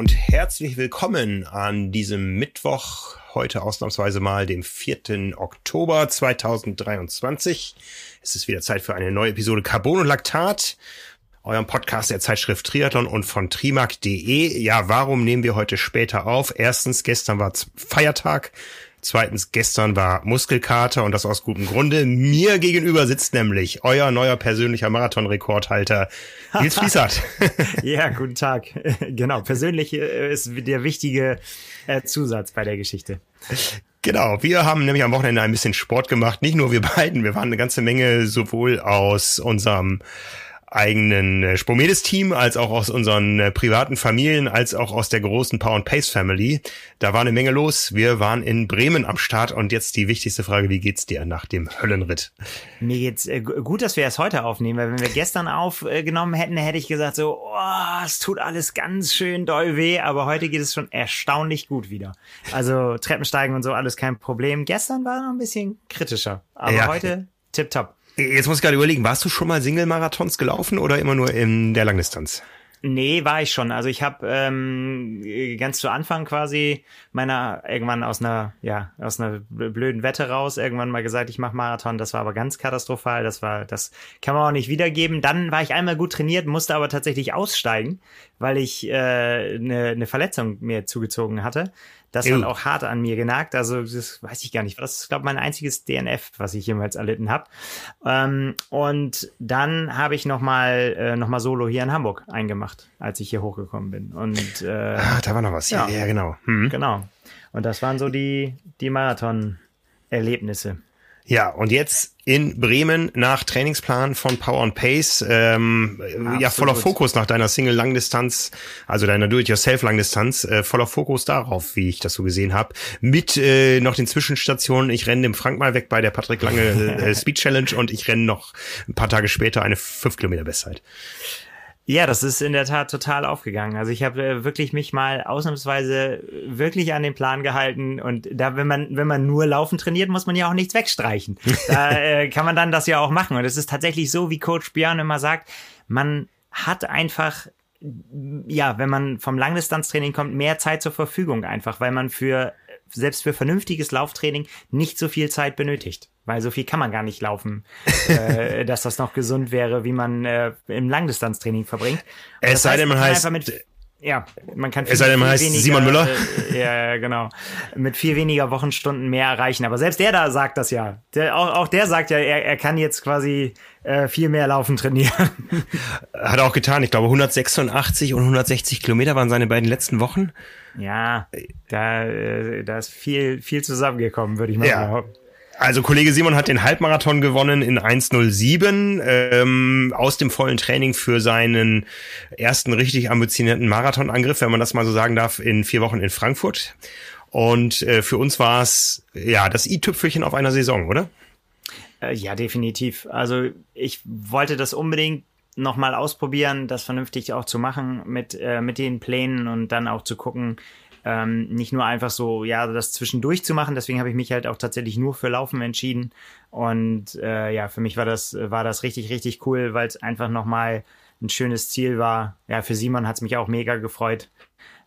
und herzlich willkommen an diesem Mittwoch, heute ausnahmsweise mal dem 4. Oktober 2023. Es ist wieder Zeit für eine neue Episode Carbon und Laktat, eurem Podcast der Zeitschrift Triathlon und von trimark.de. Ja, warum nehmen wir heute später auf? Erstens, gestern war Feiertag. Zweitens, gestern war Muskelkater und das aus gutem Grunde. Mir gegenüber sitzt nämlich euer neuer persönlicher Marathonrekordhalter, Nils Fließert. ja, guten Tag. genau, persönlich äh, ist der wichtige äh, Zusatz bei der Geschichte. Genau, wir haben nämlich am Wochenende ein bisschen Sport gemacht. Nicht nur wir beiden, wir waren eine ganze Menge sowohl aus unserem eigenen äh, Spomedes-Team, als auch aus unseren äh, privaten Familien, als auch aus der großen Power and Pace Family. Da war eine Menge los. Wir waren in Bremen am Start und jetzt die wichtigste Frage, wie geht's dir nach dem Höllenritt? Mir geht's äh, gut, dass wir es heute aufnehmen, weil wenn wir gestern aufgenommen hätten, hätte ich gesagt so, oh, es tut alles ganz schön doll weh, aber heute geht es schon erstaunlich gut wieder. Also Treppensteigen und so, alles kein Problem. Gestern war noch ein bisschen kritischer, aber ja. heute tipptopp. Jetzt muss ich gerade überlegen, warst du schon mal Single-Marathons gelaufen oder immer nur in der Langdistanz? Nee, war ich schon. Also ich habe ähm, ganz zu Anfang quasi meiner irgendwann aus einer ja aus einer blöden Wette raus irgendwann mal gesagt, ich mache Marathon. Das war aber ganz katastrophal. Das war das kann man auch nicht wiedergeben. Dann war ich einmal gut trainiert, musste aber tatsächlich aussteigen, weil ich äh, eine, eine Verletzung mir zugezogen hatte. Das Ew. hat auch hart an mir genagt. Also das weiß ich gar nicht. Das ist, glaube mein einziges DNF, was ich jemals erlitten habe. Ähm, und dann habe ich noch mal äh, noch mal Solo hier in Hamburg eingemacht, als ich hier hochgekommen bin. Und äh, ah, da war noch was. Ja, ja, ja genau. Hm. Genau. Und das waren so die die Marathon-Erlebnisse. Ja, und jetzt in Bremen nach Trainingsplan von Power and Pace, ähm, ja voller Fokus nach deiner Single-Langdistanz, also deiner Do-it-yourself-Langdistanz, äh, voller Fokus darauf, wie ich das so gesehen habe. Mit äh, noch den Zwischenstationen, ich renne dem Frank mal weg bei der Patrick Lange äh, Speed Challenge und ich renne noch ein paar Tage später eine 5 Kilometer Bestzeit. Ja, das ist in der Tat total aufgegangen. Also ich habe äh, wirklich mich mal ausnahmsweise wirklich an den Plan gehalten und da, wenn man wenn man nur Laufen trainiert, muss man ja auch nichts wegstreichen. da äh, kann man dann das ja auch machen und es ist tatsächlich so, wie Coach Björn immer sagt, man hat einfach ja, wenn man vom Langdistanztraining kommt, mehr Zeit zur Verfügung einfach, weil man für selbst für vernünftiges Lauftraining nicht so viel Zeit benötigt weil so viel kann man gar nicht laufen, äh, dass das noch gesund wäre, wie man äh, im Langdistanztraining verbringt. Und es sei denn, man heißt mit, ja, man kann viel, es sei denn, man heißt weniger, Simon Müller. Äh, ja, genau. Mit viel weniger Wochenstunden mehr erreichen. Aber selbst der da sagt das ja. Der, auch, auch der sagt ja, er, er kann jetzt quasi äh, viel mehr Laufen trainieren. Hat er auch getan. Ich glaube, 186 und 160 Kilometer waren seine beiden letzten Wochen. Ja, da, äh, da ist viel, viel zusammengekommen, würde ich mal ja. behaupten. Also Kollege Simon hat den Halbmarathon gewonnen in 1.07 ähm, aus dem vollen Training für seinen ersten richtig ambitionierten Marathonangriff, wenn man das mal so sagen darf, in vier Wochen in Frankfurt. Und äh, für uns war es ja das i-Tüpfelchen auf einer Saison, oder? Äh, ja, definitiv. Also ich wollte das unbedingt nochmal ausprobieren, das vernünftig auch zu machen mit, äh, mit den Plänen und dann auch zu gucken, ähm, nicht nur einfach so, ja, das zwischendurch zu machen. Deswegen habe ich mich halt auch tatsächlich nur für Laufen entschieden. Und äh, ja, für mich war das, war das richtig, richtig cool, weil es einfach nochmal ein schönes Ziel war. Ja, für Simon hat es mich auch mega gefreut.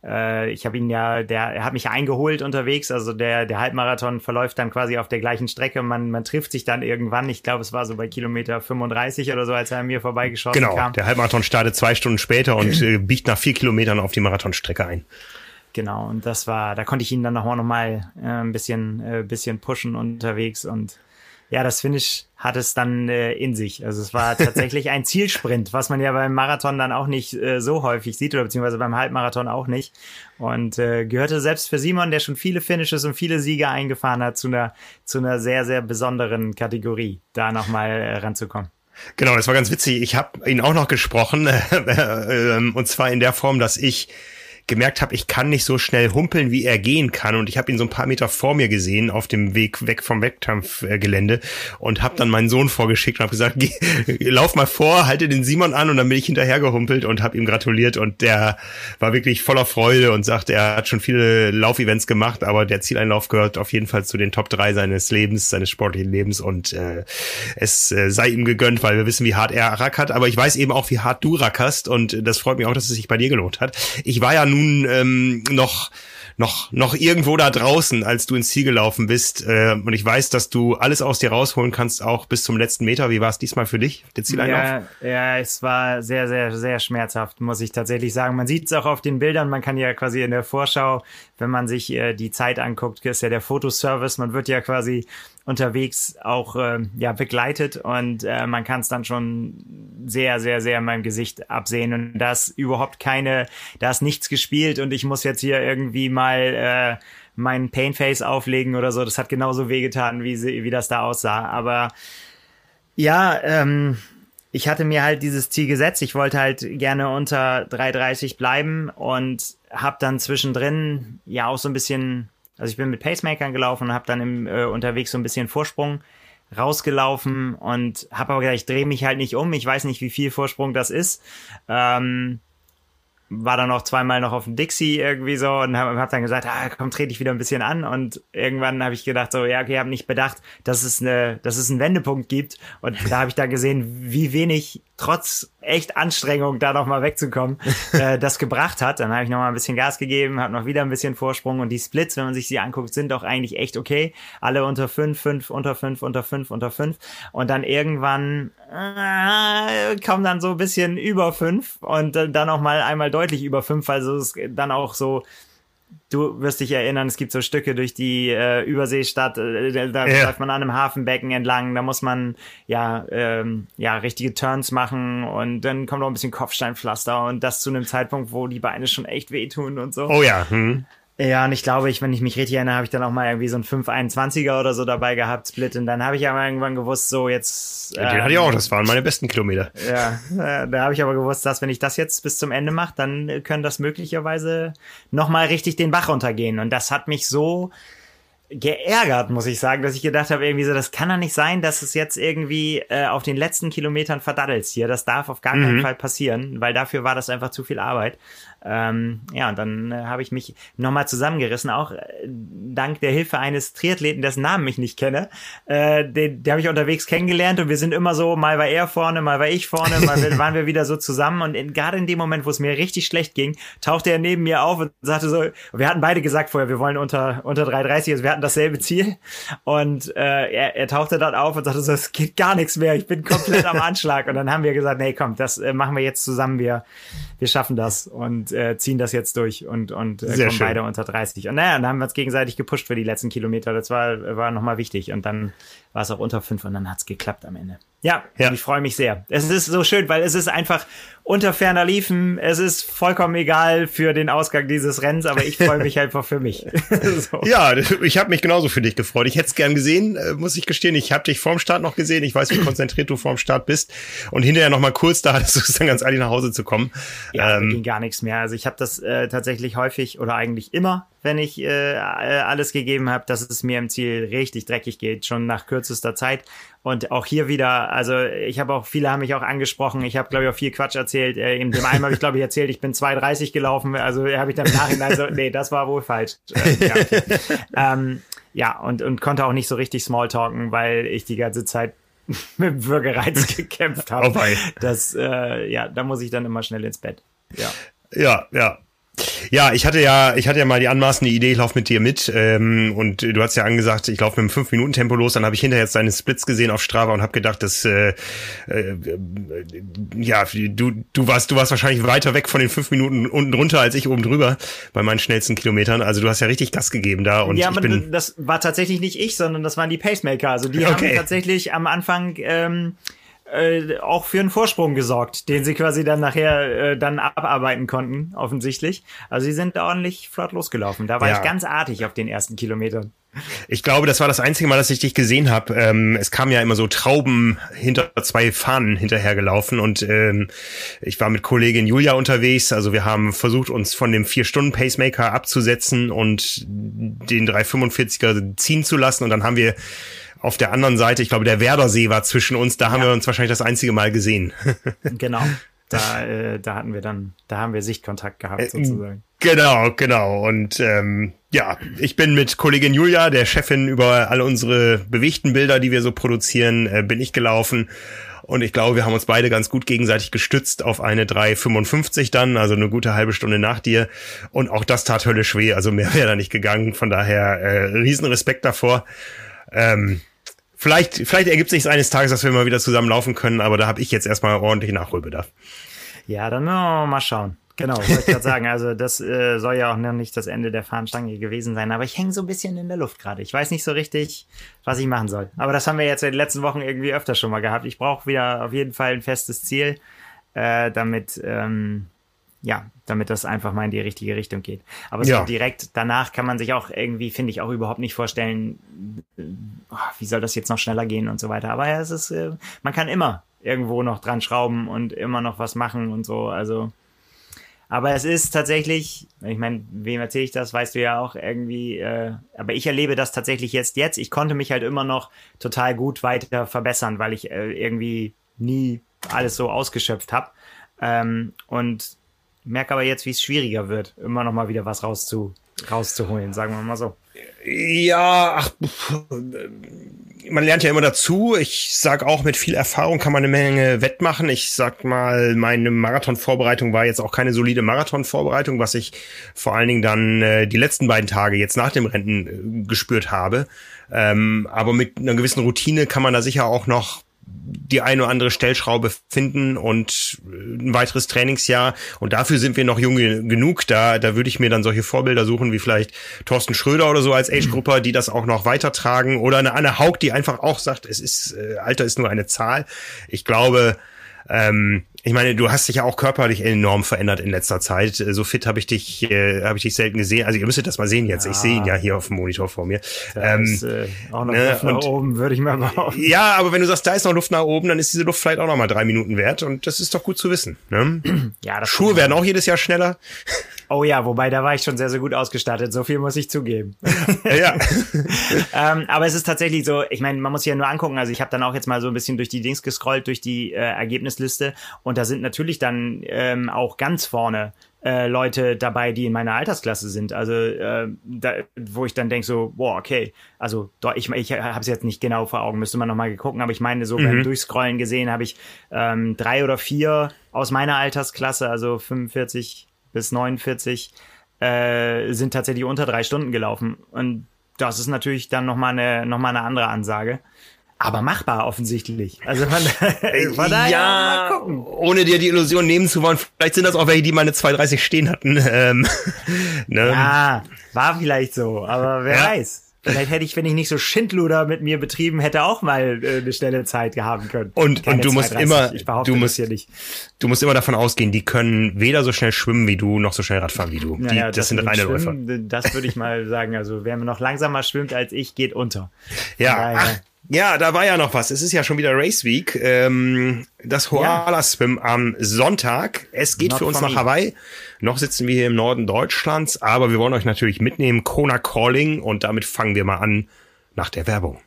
Äh, ich habe ihn ja, der, er hat mich eingeholt unterwegs. Also der, der Halbmarathon verläuft dann quasi auf der gleichen Strecke. Man, man trifft sich dann irgendwann. Ich glaube, es war so bei Kilometer 35 oder so, als er an mir vorbeigeschossen genau, kam. Genau, der Halbmarathon startet zwei Stunden später und äh, biegt nach vier Kilometern auf die Marathonstrecke ein. Genau, und das war, da konnte ich ihn dann nochmal noch mal, äh, ein bisschen, äh, bisschen pushen unterwegs und ja, das Finish hat es dann äh, in sich. Also es war tatsächlich ein Zielsprint, was man ja beim Marathon dann auch nicht äh, so häufig sieht oder beziehungsweise beim Halbmarathon auch nicht. Und äh, gehörte selbst für Simon, der schon viele Finishes und viele Siege eingefahren hat, zu einer, zu einer sehr, sehr besonderen Kategorie, da nochmal äh, ranzukommen. Genau, das war ganz witzig. Ich habe ihn auch noch gesprochen, äh, äh, und zwar in der Form, dass ich gemerkt habe, ich kann nicht so schnell humpeln, wie er gehen kann. Und ich habe ihn so ein paar Meter vor mir gesehen auf dem Weg weg vom Wettkampfgelände und habe dann meinen Sohn vorgeschickt und habe gesagt, geh, lauf mal vor, halte den Simon an. Und dann bin ich hinterher gehumpelt und habe ihm gratuliert. Und der war wirklich voller Freude und sagte, er hat schon viele Laufevents gemacht, aber der Zieleinlauf gehört auf jeden Fall zu den Top drei seines Lebens, seines sportlichen Lebens. Und äh, es äh, sei ihm gegönnt, weil wir wissen, wie hart er rackert, aber ich weiß eben auch, wie hart du rackerst und das freut mich auch, dass es sich bei dir gelohnt hat. Ich war ja nun ähm, noch noch, noch irgendwo da draußen, als du ins Ziel gelaufen bist. Äh, und ich weiß, dass du alles aus dir rausholen kannst, auch bis zum letzten Meter. Wie war es diesmal für dich, der Zieleinlauf? Ja, ja, es war sehr, sehr, sehr schmerzhaft, muss ich tatsächlich sagen. Man sieht es auch auf den Bildern. Man kann ja quasi in der Vorschau, wenn man sich äh, die Zeit anguckt, ist ja der Fotoservice. Man wird ja quasi unterwegs auch äh, ja begleitet und äh, man kann es dann schon sehr sehr sehr in meinem Gesicht absehen und da ist überhaupt keine da ist nichts gespielt und ich muss jetzt hier irgendwie mal äh, meinen Painface auflegen oder so. Das hat genauso wehgetan wie sie, wie das da aussah. Aber ja ähm, ich hatte mir halt dieses Ziel gesetzt. Ich wollte halt gerne unter 3:30 bleiben und habe dann zwischendrin ja auch so ein bisschen also ich bin mit Pacemakern gelaufen und habe dann im, äh, unterwegs so ein bisschen Vorsprung rausgelaufen und habe aber gedacht, ich drehe mich halt nicht um. Ich weiß nicht, wie viel Vorsprung das ist. Ähm, war dann noch zweimal noch auf dem Dixie irgendwie so und habe hab dann gesagt, ah, komm, trete ich wieder ein bisschen an und irgendwann habe ich gedacht so, ja, okay, habe nicht bedacht, dass es eine, dass es einen Wendepunkt gibt und da habe ich dann gesehen, wie wenig trotz echt Anstrengung, da noch mal wegzukommen, äh, das gebracht hat. Dann habe ich noch mal ein bisschen Gas gegeben, habe noch wieder ein bisschen Vorsprung und die Splits, wenn man sich sie anguckt, sind doch eigentlich echt okay. Alle unter fünf, fünf, unter fünf, unter fünf, unter fünf und dann irgendwann äh, kommen dann so ein bisschen über fünf und dann auch mal einmal deutlich über fünf, also es dann auch so du wirst dich erinnern, es gibt so Stücke durch die äh, Überseestadt, äh, da ja. läuft man an einem Hafenbecken entlang, da muss man ja ähm, ja richtige Turns machen und dann kommt noch ein bisschen Kopfsteinpflaster und das zu einem Zeitpunkt, wo die Beine schon echt wehtun und so. Oh ja. Hm. Ja, und ich glaube, ich, wenn ich mich richtig erinnere, habe ich dann auch mal irgendwie so ein 521er oder so dabei gehabt, Split. Und dann habe ich aber irgendwann gewusst, so jetzt. Ja, den ähm, hatte ich auch, das waren meine besten Kilometer. Ja, äh, da habe ich aber gewusst, dass wenn ich das jetzt bis zum Ende mache, dann können das möglicherweise nochmal richtig den Bach runtergehen. Und das hat mich so geärgert, muss ich sagen, dass ich gedacht habe, irgendwie so, das kann doch nicht sein, dass es jetzt irgendwie äh, auf den letzten Kilometern verdaddelst hier. Das darf auf gar keinen mhm. Fall passieren, weil dafür war das einfach zu viel Arbeit. Ähm, ja, und dann äh, habe ich mich nochmal zusammengerissen, auch äh, dank der Hilfe eines Triathleten, dessen Namen ich nicht kenne. Äh, den, den habe ich unterwegs kennengelernt und wir sind immer so, mal war er vorne, mal war ich vorne, mal waren wir wieder so zusammen. Und in, gerade in dem Moment, wo es mir richtig schlecht ging, tauchte er neben mir auf und sagte so, wir hatten beide gesagt vorher, wir wollen unter, unter 3,30, also wir hatten dasselbe Ziel. Und äh, er, er tauchte dort auf und sagte so, es geht gar nichts mehr, ich bin komplett am Anschlag. Und dann haben wir gesagt, nee, komm, das äh, machen wir jetzt zusammen, wir, wir schaffen das. Und äh, ziehen das jetzt durch und, und äh, kommen schön. beide unter 30. Und naja, dann haben wir uns gegenseitig gepusht für die letzten Kilometer. Das war, war nochmal wichtig. Und dann war es auch unter fünf und dann hat's geklappt am Ende. Ja, ja. ich freue mich sehr. Es ist so schön, weil es ist einfach unter ferner Liefen. Es ist vollkommen egal für den Ausgang dieses Rennens, aber ich freue mich einfach für mich. so. Ja, ich habe mich genauso für dich gefreut. Ich hätte es gern gesehen, äh, muss ich gestehen. Ich habe dich vorm Start noch gesehen. Ich weiß, wie konzentriert du vorm Start bist. Und hinterher noch mal kurz, da hattest du es dann ganz eilig nach Hause zu kommen. Ja, ähm, ging gar nichts mehr. Also ich habe das äh, tatsächlich häufig oder eigentlich immer wenn ich äh, alles gegeben habe, dass es mir im Ziel richtig dreckig geht, schon nach kürzester Zeit. Und auch hier wieder, also ich habe auch, viele haben mich auch angesprochen, ich habe, glaube ich, auch viel Quatsch erzählt. Äh, in dem einen habe ich, glaube ich, erzählt, ich bin 2,30 gelaufen, also habe ich dann im Nachhinein so, nee, das war wohl falsch. Äh, ja, ähm, ja und, und konnte auch nicht so richtig Smalltalken, weil ich die ganze Zeit mit Würgereiz gekämpft habe. Oh das, äh, ja, da muss ich dann immer schnell ins Bett. Ja. Ja, ja. Ja, ich hatte ja, ich hatte ja mal die anmaßende Idee, ich laufe mit dir mit. Ähm, und du hast ja angesagt, ich laufe mit einem 5-Minuten-Tempo los. Dann habe ich hinterher jetzt deine Splits gesehen auf Strava und habe gedacht, dass äh, äh, ja, du, du warst, du warst wahrscheinlich weiter weg von den fünf Minuten unten drunter als ich oben drüber bei meinen schnellsten Kilometern. Also du hast ja richtig Gas gegeben da. Und ja, ich bin das war tatsächlich nicht ich, sondern das waren die Pacemaker. Also die okay. haben tatsächlich am Anfang ähm, äh, auch für einen Vorsprung gesorgt, den sie quasi dann nachher äh, dann abarbeiten konnten, offensichtlich. Also sie sind ordentlich flott losgelaufen. Da war ja. ich ganz artig auf den ersten Kilometern. Ich glaube, das war das einzige Mal, dass ich dich gesehen habe. Ähm, es kamen ja immer so Trauben hinter zwei Fahnen hinterhergelaufen und ähm, ich war mit Kollegin Julia unterwegs. Also wir haben versucht, uns von dem vier Stunden Pacemaker abzusetzen und den 345er ziehen zu lassen und dann haben wir auf der anderen Seite, ich glaube, der Werdersee war zwischen uns, da haben ja. wir uns wahrscheinlich das einzige Mal gesehen. genau. Da, äh, da hatten wir dann, da haben wir Sichtkontakt gehabt äh, sozusagen. Genau, genau. Und ähm, ja, ich bin mit Kollegin Julia, der Chefin über alle unsere bewegten Bilder, die wir so produzieren, äh, bin ich gelaufen. Und ich glaube, wir haben uns beide ganz gut gegenseitig gestützt auf eine 3,55 dann, also eine gute halbe Stunde nach dir. Und auch das tat höllisch weh, also mehr wäre da nicht gegangen. Von daher äh, riesen Respekt davor. Ähm, vielleicht, vielleicht ergibt sich eines Tages, dass wir mal wieder zusammen laufen können, aber da habe ich jetzt erstmal ordentlich Nachholbedarf. Ja, dann mal schauen. Genau, wollte ich gerade sagen. Also das äh, soll ja auch noch nicht das Ende der Fahnenstange gewesen sein. Aber ich hänge so ein bisschen in der Luft gerade. Ich weiß nicht so richtig, was ich machen soll. Aber das haben wir jetzt in den letzten Wochen irgendwie öfter schon mal gehabt. Ich brauche wieder auf jeden Fall ein festes Ziel, äh, damit ähm, ja, damit das einfach mal in die richtige Richtung geht. Aber so ja. direkt danach kann man sich auch irgendwie, finde ich, auch überhaupt nicht vorstellen, oh, wie soll das jetzt noch schneller gehen und so weiter. Aber ja, es ist, äh, man kann immer irgendwo noch dran schrauben und immer noch was machen und so. Also aber es ist tatsächlich, ich meine, wem erzähle ich das, weißt du ja auch irgendwie, äh, aber ich erlebe das tatsächlich jetzt, jetzt. Ich konnte mich halt immer noch total gut weiter verbessern, weil ich äh, irgendwie nie alles so ausgeschöpft habe. Ähm, und merke aber jetzt, wie es schwieriger wird, immer noch mal wieder was rauszu, rauszuholen, sagen wir mal so. Ja, ach, man lernt ja immer dazu. Ich sag auch, mit viel Erfahrung kann man eine Menge wettmachen. Ich sag mal, meine Marathonvorbereitung war jetzt auch keine solide Marathonvorbereitung, was ich vor allen Dingen dann äh, die letzten beiden Tage jetzt nach dem Rennen äh, gespürt habe. Ähm, aber mit einer gewissen Routine kann man da sicher auch noch die eine oder andere Stellschraube finden und ein weiteres Trainingsjahr. Und dafür sind wir noch jung genug. Da, da würde ich mir dann solche Vorbilder suchen, wie vielleicht Thorsten Schröder oder so als Age-Grupper, die das auch noch weitertragen. Oder eine Anne Haug, die einfach auch sagt, es ist, äh, Alter ist nur eine Zahl. Ich glaube, ähm, ich meine, du hast dich ja auch körperlich enorm verändert in letzter Zeit. So fit habe ich dich, äh, habe ich dich selten gesehen. Also ihr müsstet das mal sehen jetzt. Ja. Ich sehe ihn ja hier auf dem Monitor vor mir. Da ähm, ist, äh, auch noch ne, Luft nach oben, würde ich mal behaupten. Ja, aber wenn du sagst, da ist noch Luft nach oben, dann ist diese Luft vielleicht auch noch mal drei Minuten wert. Und das ist doch gut zu wissen. Ne? Ja, das Schuhe werden auch jedes Jahr schneller. Oh ja, wobei da war ich schon sehr, sehr gut ausgestattet. So viel muss ich zugeben. ja. ähm, aber es ist tatsächlich so, ich meine, man muss sich ja nur angucken. Also ich habe dann auch jetzt mal so ein bisschen durch die Dings gescrollt, durch die äh, Ergebnisliste. Und da sind natürlich dann ähm, auch ganz vorne äh, Leute dabei, die in meiner Altersklasse sind. Also äh, da, wo ich dann denke so, boah, okay, also ich, ich habe es jetzt nicht genau vor Augen, müsste man nochmal gucken, aber ich meine, so mhm. beim Durchscrollen gesehen habe ich ähm, drei oder vier aus meiner Altersklasse, also 45 bis 49 äh, sind tatsächlich unter drei Stunden gelaufen. Und das ist natürlich dann nochmal eine, noch mal eine andere Ansage. Aber machbar offensichtlich. Also von, von daher, ja, mal gucken. ohne dir die Illusion nehmen zu wollen, vielleicht sind das auch welche, die meine 2,30 stehen hatten. Ähm, ne? Ja, war vielleicht so, aber wer ja. weiß. Vielleicht hätte ich, wenn ich nicht so Schindluder mit mir betrieben hätte, auch mal äh, eine schnelle Zeit haben können. Und, und du musst immer, ich du musst, hier nicht. du musst immer davon ausgehen, die können weder so schnell schwimmen wie du, noch so schnell Radfahren wie du. Die, das, das sind reine Läufer. Das würde ich mal sagen. Also wer noch langsamer schwimmt als ich, geht unter. Ja, ach, ja, da war ja noch was. Es ist ja schon wieder Race Week. Ähm, das Hoala Swim am Sonntag. Es geht Not für uns nach Hawaii. Noch sitzen wir hier im Norden Deutschlands, aber wir wollen euch natürlich mitnehmen. Kona Calling und damit fangen wir mal an nach der Werbung.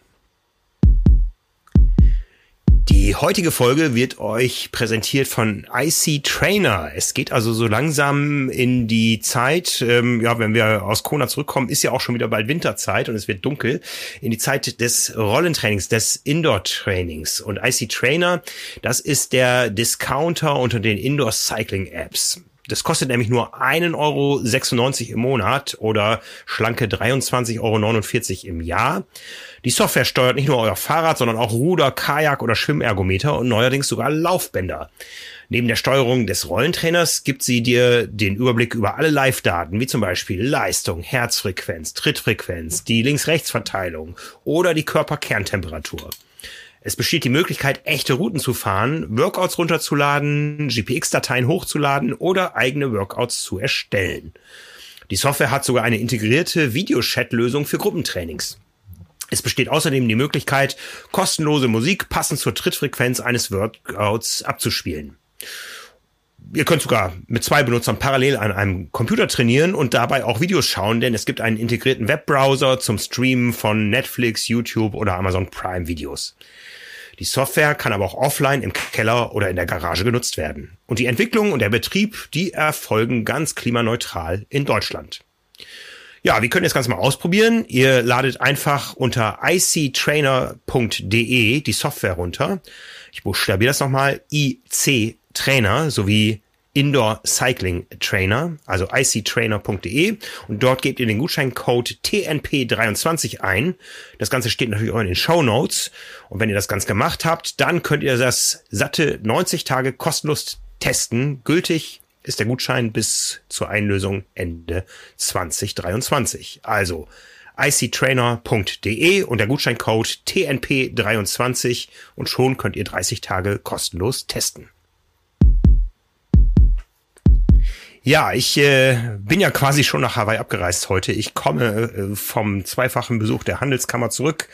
Die heutige Folge wird euch präsentiert von IC Trainer. Es geht also so langsam in die Zeit, ähm, ja, wenn wir aus Kona zurückkommen, ist ja auch schon wieder bald Winterzeit und es wird dunkel, in die Zeit des Rollentrainings, des Indoor-Trainings. Und IC Trainer, das ist der Discounter unter den Indoor-Cycling-Apps. Das kostet nämlich nur 1,96 Euro im Monat oder schlanke 23,49 Euro im Jahr. Die Software steuert nicht nur euer Fahrrad, sondern auch Ruder, Kajak oder Schwimmergometer und neuerdings sogar Laufbänder. Neben der Steuerung des Rollentrainers gibt sie dir den Überblick über alle Live-Daten, wie zum Beispiel Leistung, Herzfrequenz, Trittfrequenz, die Links-Rechts-Verteilung oder die Körperkerntemperatur. Es besteht die Möglichkeit, echte Routen zu fahren, Workouts runterzuladen, GPX-Dateien hochzuladen oder eigene Workouts zu erstellen. Die Software hat sogar eine integrierte Videochat-Lösung für Gruppentrainings. Es besteht außerdem die Möglichkeit, kostenlose Musik passend zur Trittfrequenz eines Workouts abzuspielen. Ihr könnt sogar mit zwei Benutzern parallel an einem Computer trainieren und dabei auch Videos schauen, denn es gibt einen integrierten Webbrowser zum Streamen von Netflix, YouTube oder Amazon Prime Videos. Die Software kann aber auch offline im Keller oder in der Garage genutzt werden. Und die Entwicklung und der Betrieb, die erfolgen ganz klimaneutral in Deutschland. Ja, wir können das Ganze mal ausprobieren. Ihr ladet einfach unter ictrainer.de die Software runter. Ich buchstabiere das nochmal. IC Trainer sowie Indoor Cycling Trainer, also ictrainer.de und dort gebt ihr den Gutscheincode TNP23 ein. Das Ganze steht natürlich auch in den Show Notes und wenn ihr das ganz gemacht habt, dann könnt ihr das satte 90 Tage kostenlos testen. Gültig ist der Gutschein bis zur Einlösung Ende 2023. Also ictrainer.de und der Gutscheincode TNP23 und schon könnt ihr 30 Tage kostenlos testen. Ja, ich äh, bin ja quasi schon nach Hawaii abgereist heute. Ich komme äh, vom zweifachen Besuch der Handelskammer zurück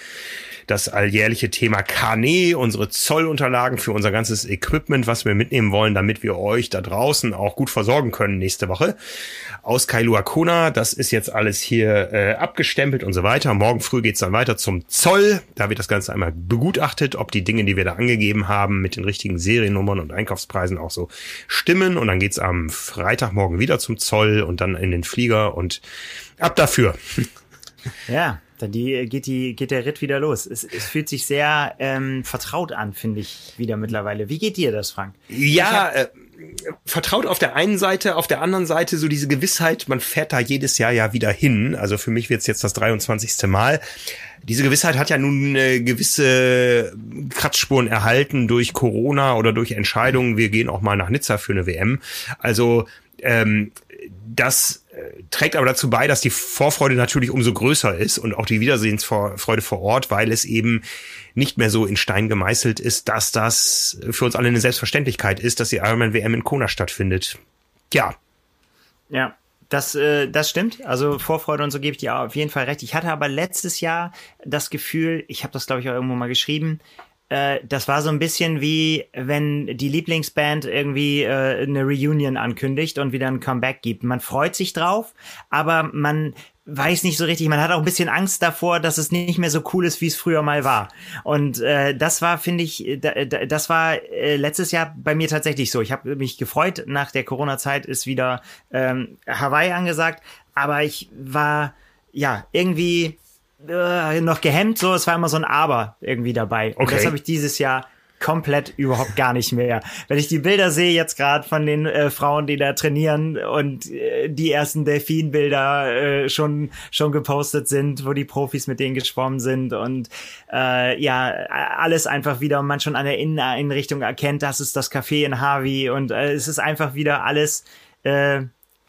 das alljährliche Thema Carnet, unsere Zollunterlagen für unser ganzes Equipment, was wir mitnehmen wollen, damit wir euch da draußen auch gut versorgen können nächste Woche. Aus Kailua Kona, das ist jetzt alles hier äh, abgestempelt und so weiter. Morgen früh geht's dann weiter zum Zoll. Da wird das Ganze einmal begutachtet, ob die Dinge, die wir da angegeben haben, mit den richtigen Seriennummern und Einkaufspreisen auch so stimmen. Und dann geht's am Freitagmorgen wieder zum Zoll und dann in den Flieger und ab dafür. Ja, dann die, geht, die, geht der Ritt wieder los. Es, es fühlt sich sehr ähm, vertraut an, finde ich, wieder mittlerweile. Wie geht dir das, Frank? Ja, äh, vertraut auf der einen Seite, auf der anderen Seite so diese Gewissheit, man fährt da jedes Jahr ja wieder hin. Also für mich wird's jetzt das 23. Mal. Diese Gewissheit hat ja nun eine gewisse Kratzspuren erhalten durch Corona oder durch Entscheidungen. Wir gehen auch mal nach Nizza für eine WM. Also ähm, das äh, trägt aber dazu bei, dass die Vorfreude natürlich umso größer ist und auch die Wiedersehensfreude vor Ort, weil es eben nicht mehr so in Stein gemeißelt ist, dass das für uns alle eine Selbstverständlichkeit ist, dass die Ironman WM in Kona stattfindet. Ja. Ja, das, äh, das stimmt. Also Vorfreude und so gebe ich dir auf jeden Fall recht. Ich hatte aber letztes Jahr das Gefühl, ich habe das glaube ich auch irgendwo mal geschrieben, äh, das war so ein bisschen wie, wenn die Lieblingsband irgendwie äh, eine Reunion ankündigt und wieder ein Comeback gibt. Man freut sich drauf, aber man weiß nicht so richtig, man hat auch ein bisschen Angst davor, dass es nicht mehr so cool ist, wie es früher mal war. Und äh, das war, finde ich, da, da, das war äh, letztes Jahr bei mir tatsächlich so. Ich habe mich gefreut, nach der Corona-Zeit ist wieder ähm, Hawaii angesagt, aber ich war ja irgendwie äh, noch gehemmt, so, es war immer so ein Aber irgendwie dabei. Okay. Und das habe ich dieses Jahr komplett überhaupt gar nicht mehr. Wenn ich die Bilder sehe jetzt gerade von den äh, Frauen, die da trainieren und äh, die ersten Delfinbilder äh, schon schon gepostet sind, wo die Profis mit denen geschwommen sind und äh, ja alles einfach wieder man schon an der Inneneinrichtung erkennt, das ist das Café in Harvey und äh, es ist einfach wieder alles äh,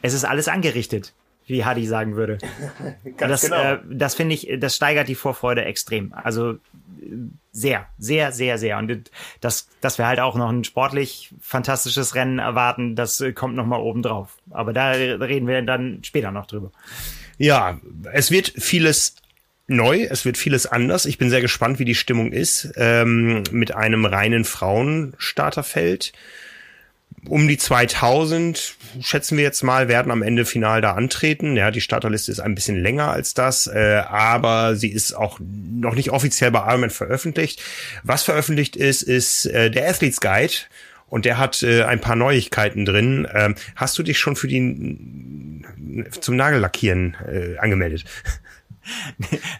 es ist alles angerichtet wie Hadi sagen würde. das genau. äh, das finde ich, das steigert die Vorfreude extrem. Also sehr, sehr, sehr, sehr. Und das, dass wir halt auch noch ein sportlich fantastisches Rennen erwarten, das äh, kommt noch mal oben drauf. Aber da reden wir dann später noch drüber. Ja, es wird vieles neu, es wird vieles anders. Ich bin sehr gespannt, wie die Stimmung ist ähm, mit einem reinen Frauenstarterfeld um die 2000, schätzen wir jetzt mal, werden am Ende final da antreten. Ja, die Starterliste ist ein bisschen länger als das, äh, aber sie ist auch noch nicht offiziell bei Ironman veröffentlicht. Was veröffentlicht ist, ist äh, der Athletes Guide und der hat äh, ein paar Neuigkeiten drin. Ähm, hast du dich schon für die zum Nagellackieren äh, angemeldet?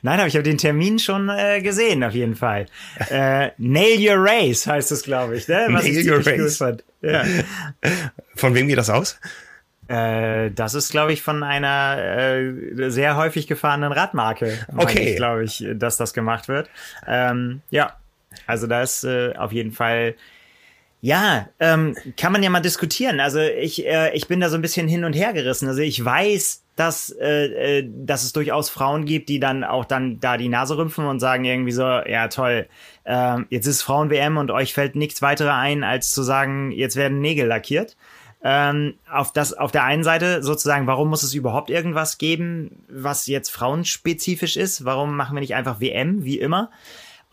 Nein, aber ich habe den Termin schon äh, gesehen, auf jeden Fall. Äh, Nail Your Race heißt es, glaube ich, ne? Was Nail ich Your Race. Ja. Von wem geht das aus? Äh, das ist, glaube ich, von einer äh, sehr häufig gefahrenen Radmarke. Okay. Glaube ich, dass das gemacht wird. Ähm, ja, also da ist äh, auf jeden Fall ja, ähm, kann man ja mal diskutieren. Also ich, äh, ich bin da so ein bisschen hin und her gerissen. Also ich weiß, dass, äh, äh, dass es durchaus Frauen gibt, die dann auch dann da die Nase rümpfen und sagen irgendwie so, ja toll, äh, jetzt ist Frauen-WM und euch fällt nichts weiterer ein, als zu sagen, jetzt werden Nägel lackiert. Ähm, auf das auf der einen Seite sozusagen, warum muss es überhaupt irgendwas geben, was jetzt frauenspezifisch ist? Warum machen wir nicht einfach WM wie immer?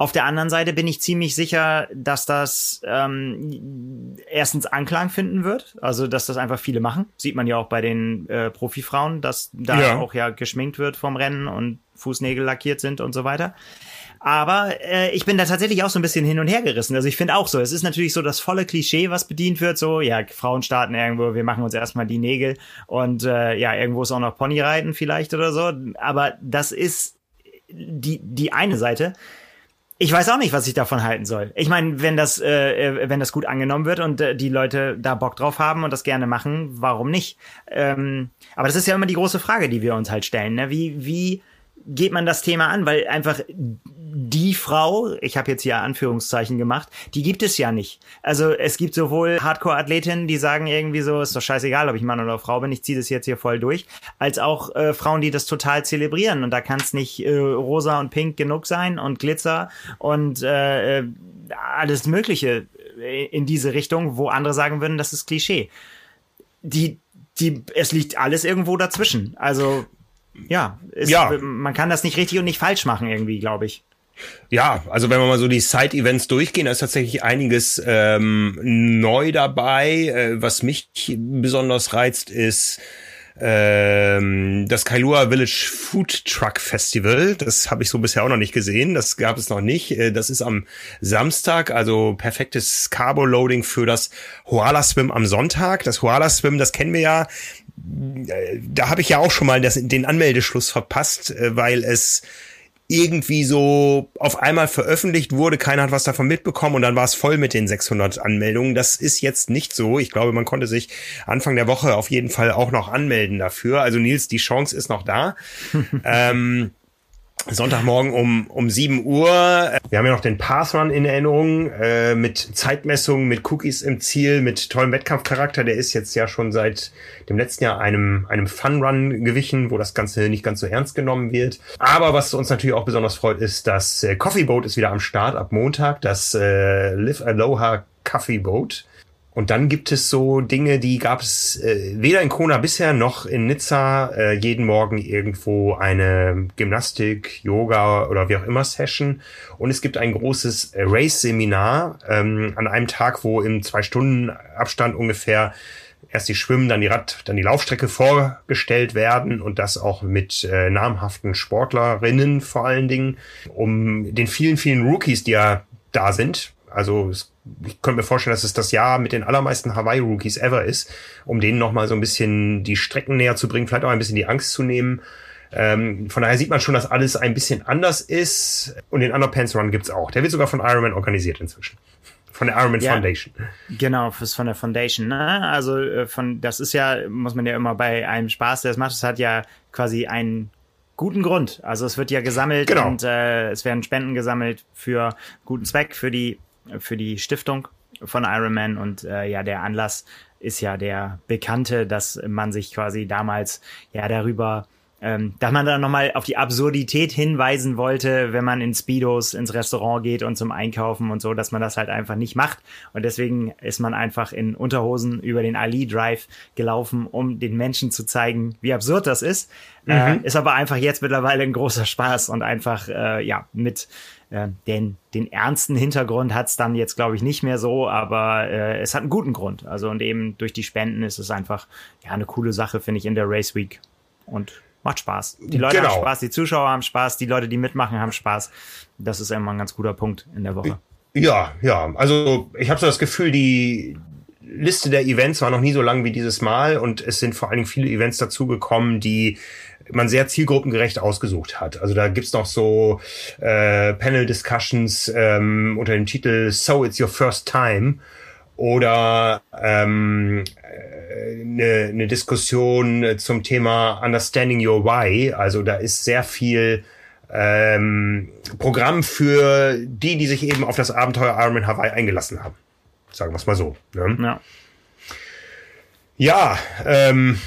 Auf der anderen Seite bin ich ziemlich sicher, dass das ähm, erstens Anklang finden wird, also dass das einfach viele machen. Sieht man ja auch bei den äh, Profifrauen, dass da ja. auch ja geschminkt wird vom Rennen und Fußnägel lackiert sind und so weiter. Aber äh, ich bin da tatsächlich auch so ein bisschen hin und her gerissen. Also ich finde auch so, es ist natürlich so das volle Klischee, was bedient wird. So, ja, Frauen starten irgendwo, wir machen uns erstmal die Nägel und äh, ja, irgendwo ist auch noch Ponyreiten vielleicht oder so. Aber das ist die, die eine Seite ich weiß auch nicht, was ich davon halten soll. Ich meine, wenn das, äh, äh, wenn das gut angenommen wird und äh, die Leute da Bock drauf haben und das gerne machen, warum nicht? Ähm, aber das ist ja immer die große Frage, die wir uns halt stellen. Ne? Wie, wie geht man das Thema an? Weil einfach die Frau, ich habe jetzt hier Anführungszeichen gemacht, die gibt es ja nicht. Also es gibt sowohl Hardcore-Athletinnen, die sagen irgendwie so, ist doch scheißegal, ob ich Mann oder Frau bin, ich ziehe das jetzt hier voll durch, als auch äh, Frauen, die das total zelebrieren. Und da kann es nicht äh, rosa und pink genug sein und Glitzer und äh, äh alles Mögliche in diese Richtung, wo andere sagen würden, das ist Klischee. Die, die, es liegt alles irgendwo dazwischen. Also ja, ist, ja, man kann das nicht richtig und nicht falsch machen irgendwie, glaube ich. Ja, also wenn wir mal so die Side-Events durchgehen, da ist tatsächlich einiges ähm, neu dabei. Äh, was mich besonders reizt, ist ähm, das Kailua Village Food Truck Festival. Das habe ich so bisher auch noch nicht gesehen. Das gab es noch nicht. Äh, das ist am Samstag, also perfektes Carbo-Loading für das Hoala Swim am Sonntag. Das Hoala Swim, das kennen wir ja. Äh, da habe ich ja auch schon mal das, den Anmeldeschluss verpasst, äh, weil es irgendwie so auf einmal veröffentlicht wurde, keiner hat was davon mitbekommen und dann war es voll mit den 600 Anmeldungen. Das ist jetzt nicht so. Ich glaube, man konnte sich Anfang der Woche auf jeden Fall auch noch anmelden dafür. Also Nils, die Chance ist noch da. ähm, Sonntagmorgen um, um 7 Uhr. Wir haben ja noch den Pass-Run in Erinnerung äh, mit Zeitmessungen, mit Cookies im Ziel, mit tollem Wettkampfcharakter. Der ist jetzt ja schon seit dem letzten Jahr einem, einem Fun-Run gewichen, wo das Ganze nicht ganz so ernst genommen wird. Aber was uns natürlich auch besonders freut, ist, dass äh, Coffee Boat ist wieder am Start ab Montag. Das äh, Live Aloha Coffee Boat. Und dann gibt es so Dinge, die gab es äh, weder in Kona bisher noch in Nizza. Äh, jeden Morgen irgendwo eine Gymnastik, Yoga oder wie auch immer Session. Und es gibt ein großes Race-Seminar ähm, an einem Tag, wo im zwei Stunden Abstand ungefähr erst die Schwimmen, dann die Rad, dann die Laufstrecke vorgestellt werden und das auch mit äh, namhaften Sportlerinnen vor allen Dingen, um den vielen, vielen Rookies, die ja da sind. Also ich könnte mir vorstellen, dass es das Jahr mit den allermeisten Hawaii-Rookies ever ist, um denen nochmal so ein bisschen die Strecken näher zu bringen, vielleicht auch ein bisschen die Angst zu nehmen. Ähm, von daher sieht man schon, dass alles ein bisschen anders ist. Und den Underpants Run gibt's auch. Der wird sogar von Ironman organisiert inzwischen. Von der Ironman ja, Foundation. Genau, fürs von der Foundation. Ne? Also äh, von, das ist ja, muss man ja immer bei einem Spaß, der es macht, es hat ja quasi einen guten Grund. Also es wird ja gesammelt genau. und äh, es werden Spenden gesammelt für guten Zweck, für die für die Stiftung von Iron Man und äh, ja, der Anlass ist ja der bekannte, dass man sich quasi damals ja darüber ähm, dass man dann nochmal auf die Absurdität hinweisen wollte, wenn man in Speedos ins Restaurant geht und zum Einkaufen und so, dass man das halt einfach nicht macht. Und deswegen ist man einfach in Unterhosen über den Ali Drive gelaufen, um den Menschen zu zeigen, wie absurd das ist. Äh, mhm. Äh, ist aber einfach jetzt mittlerweile ein großer Spaß und einfach, äh, ja, mit äh, den, den ernsten Hintergrund hat's dann jetzt, glaube ich, nicht mehr so, aber äh, es hat einen guten Grund. Also und eben durch die Spenden ist es einfach ja eine coole Sache, finde ich, in der Race Week. Und macht Spaß. Die Leute genau. haben Spaß, die Zuschauer haben Spaß, die Leute, die mitmachen, haben Spaß. Das ist immer ein ganz guter Punkt in der Woche. Ja, ja. Also ich habe so das Gefühl, die Liste der Events war noch nie so lang wie dieses Mal und es sind vor allen Dingen viele Events dazugekommen, die man sehr zielgruppengerecht ausgesucht hat. Also da gibt's noch so äh, Panel-Discussions ähm, unter dem Titel So It's Your First Time oder ähm, eine, eine Diskussion zum Thema Understanding Your Why. Also da ist sehr viel ähm, Programm für die, die sich eben auf das Abenteuer Ironman Hawaii eingelassen haben. Sagen wir es mal so. Ne? Ja, ja ähm,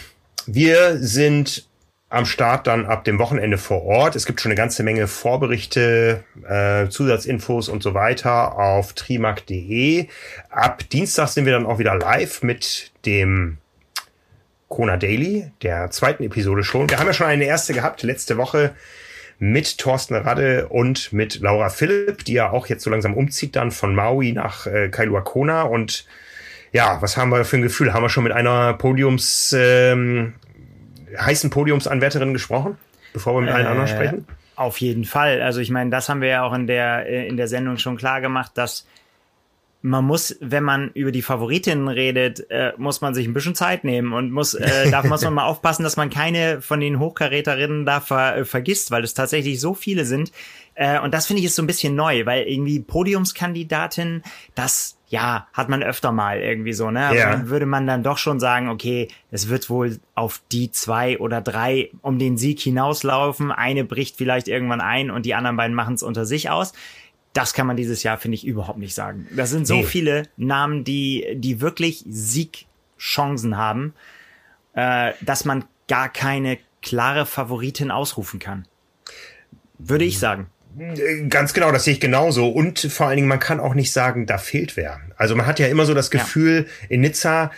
wir sind am Start dann ab dem Wochenende vor Ort. Es gibt schon eine ganze Menge Vorberichte, äh, Zusatzinfos und so weiter auf trimark.de. Ab Dienstag sind wir dann auch wieder live mit dem Kona Daily, der zweiten Episode schon. Wir haben ja schon eine erste gehabt, letzte Woche mit Thorsten Radde und mit Laura Philipp, die ja auch jetzt so langsam umzieht dann von Maui nach äh, Kailua Kona und ja, was haben wir für ein Gefühl? Haben wir schon mit einer Podiums ähm, heißen Podiumsanwärterin gesprochen, bevor wir mit äh, allen anderen sprechen? Auf jeden Fall. Also ich meine, das haben wir ja auch in der, äh, in der Sendung schon klar gemacht, dass man muss, wenn man über die Favoritinnen redet, äh, muss man sich ein bisschen Zeit nehmen und muss, äh, da muss man mal aufpassen, dass man keine von den Hochkaräterinnen da ver, äh, vergisst, weil es tatsächlich so viele sind. Äh, und das finde ich ist so ein bisschen neu, weil irgendwie Podiumskandidatin, das ja, hat man öfter mal irgendwie so, ne? Aber ja. dann würde man dann doch schon sagen, okay, es wird wohl auf die zwei oder drei um den Sieg hinauslaufen. Eine bricht vielleicht irgendwann ein und die anderen beiden machen es unter sich aus. Das kann man dieses Jahr, finde ich, überhaupt nicht sagen. Das sind so nee. viele Namen, die, die wirklich Siegchancen haben, äh, dass man gar keine klare Favoritin ausrufen kann. Würde ich sagen. Ganz genau, das sehe ich genauso. Und vor allen Dingen, man kann auch nicht sagen, da fehlt wer. Also man hat ja immer so das Gefühl, ja. in Nizza,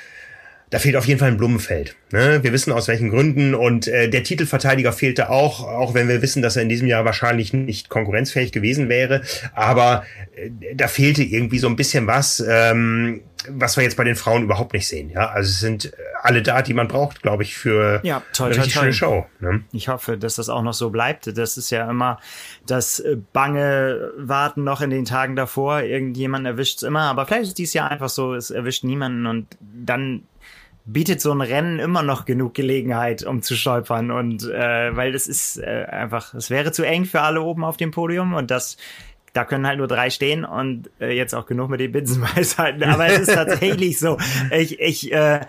da fehlt auf jeden Fall ein Blumenfeld. Ne? Wir wissen aus welchen Gründen und äh, der Titelverteidiger fehlte auch, auch wenn wir wissen, dass er in diesem Jahr wahrscheinlich nicht konkurrenzfähig gewesen wäre. Aber äh, da fehlte irgendwie so ein bisschen was, ähm, was wir jetzt bei den Frauen überhaupt nicht sehen. Ja, also es sind alle da, die man braucht, glaube ich, für ja, toll, eine richtig toll, schöne Show. Ne? Ich hoffe, dass das auch noch so bleibt. Das ist ja immer das äh, bange Warten noch in den Tagen davor. Irgendjemand erwischt es immer, aber vielleicht ist dies Jahr einfach so, es erwischt niemanden und dann bietet so ein Rennen immer noch genug Gelegenheit, um zu stolpern. Und äh, weil es ist äh, einfach, es wäre zu eng für alle oben auf dem Podium und das da können halt nur drei stehen und äh, jetzt auch genug mit den Binsenweisheiten. Aber es ist tatsächlich so. Ich, ich äh,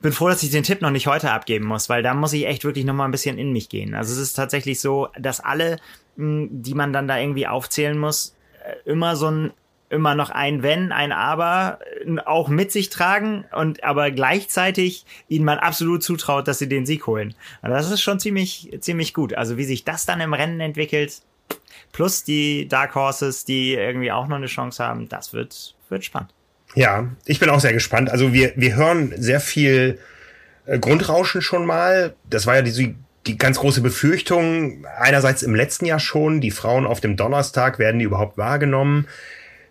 bin froh, dass ich den Tipp noch nicht heute abgeben muss, weil da muss ich echt wirklich noch mal ein bisschen in mich gehen. Also es ist tatsächlich so, dass alle, mh, die man dann da irgendwie aufzählen muss, äh, immer so ein immer noch ein Wenn, ein Aber auch mit sich tragen und aber gleichzeitig ihnen man absolut zutraut, dass sie den Sieg holen. Und das ist schon ziemlich, ziemlich gut. Also wie sich das dann im Rennen entwickelt, plus die Dark Horses, die irgendwie auch noch eine Chance haben, das wird, wird spannend. Ja, ich bin auch sehr gespannt. Also wir, wir hören sehr viel äh, Grundrauschen schon mal. Das war ja die, die ganz große Befürchtung. Einerseits im letzten Jahr schon, die Frauen auf dem Donnerstag, werden die überhaupt wahrgenommen?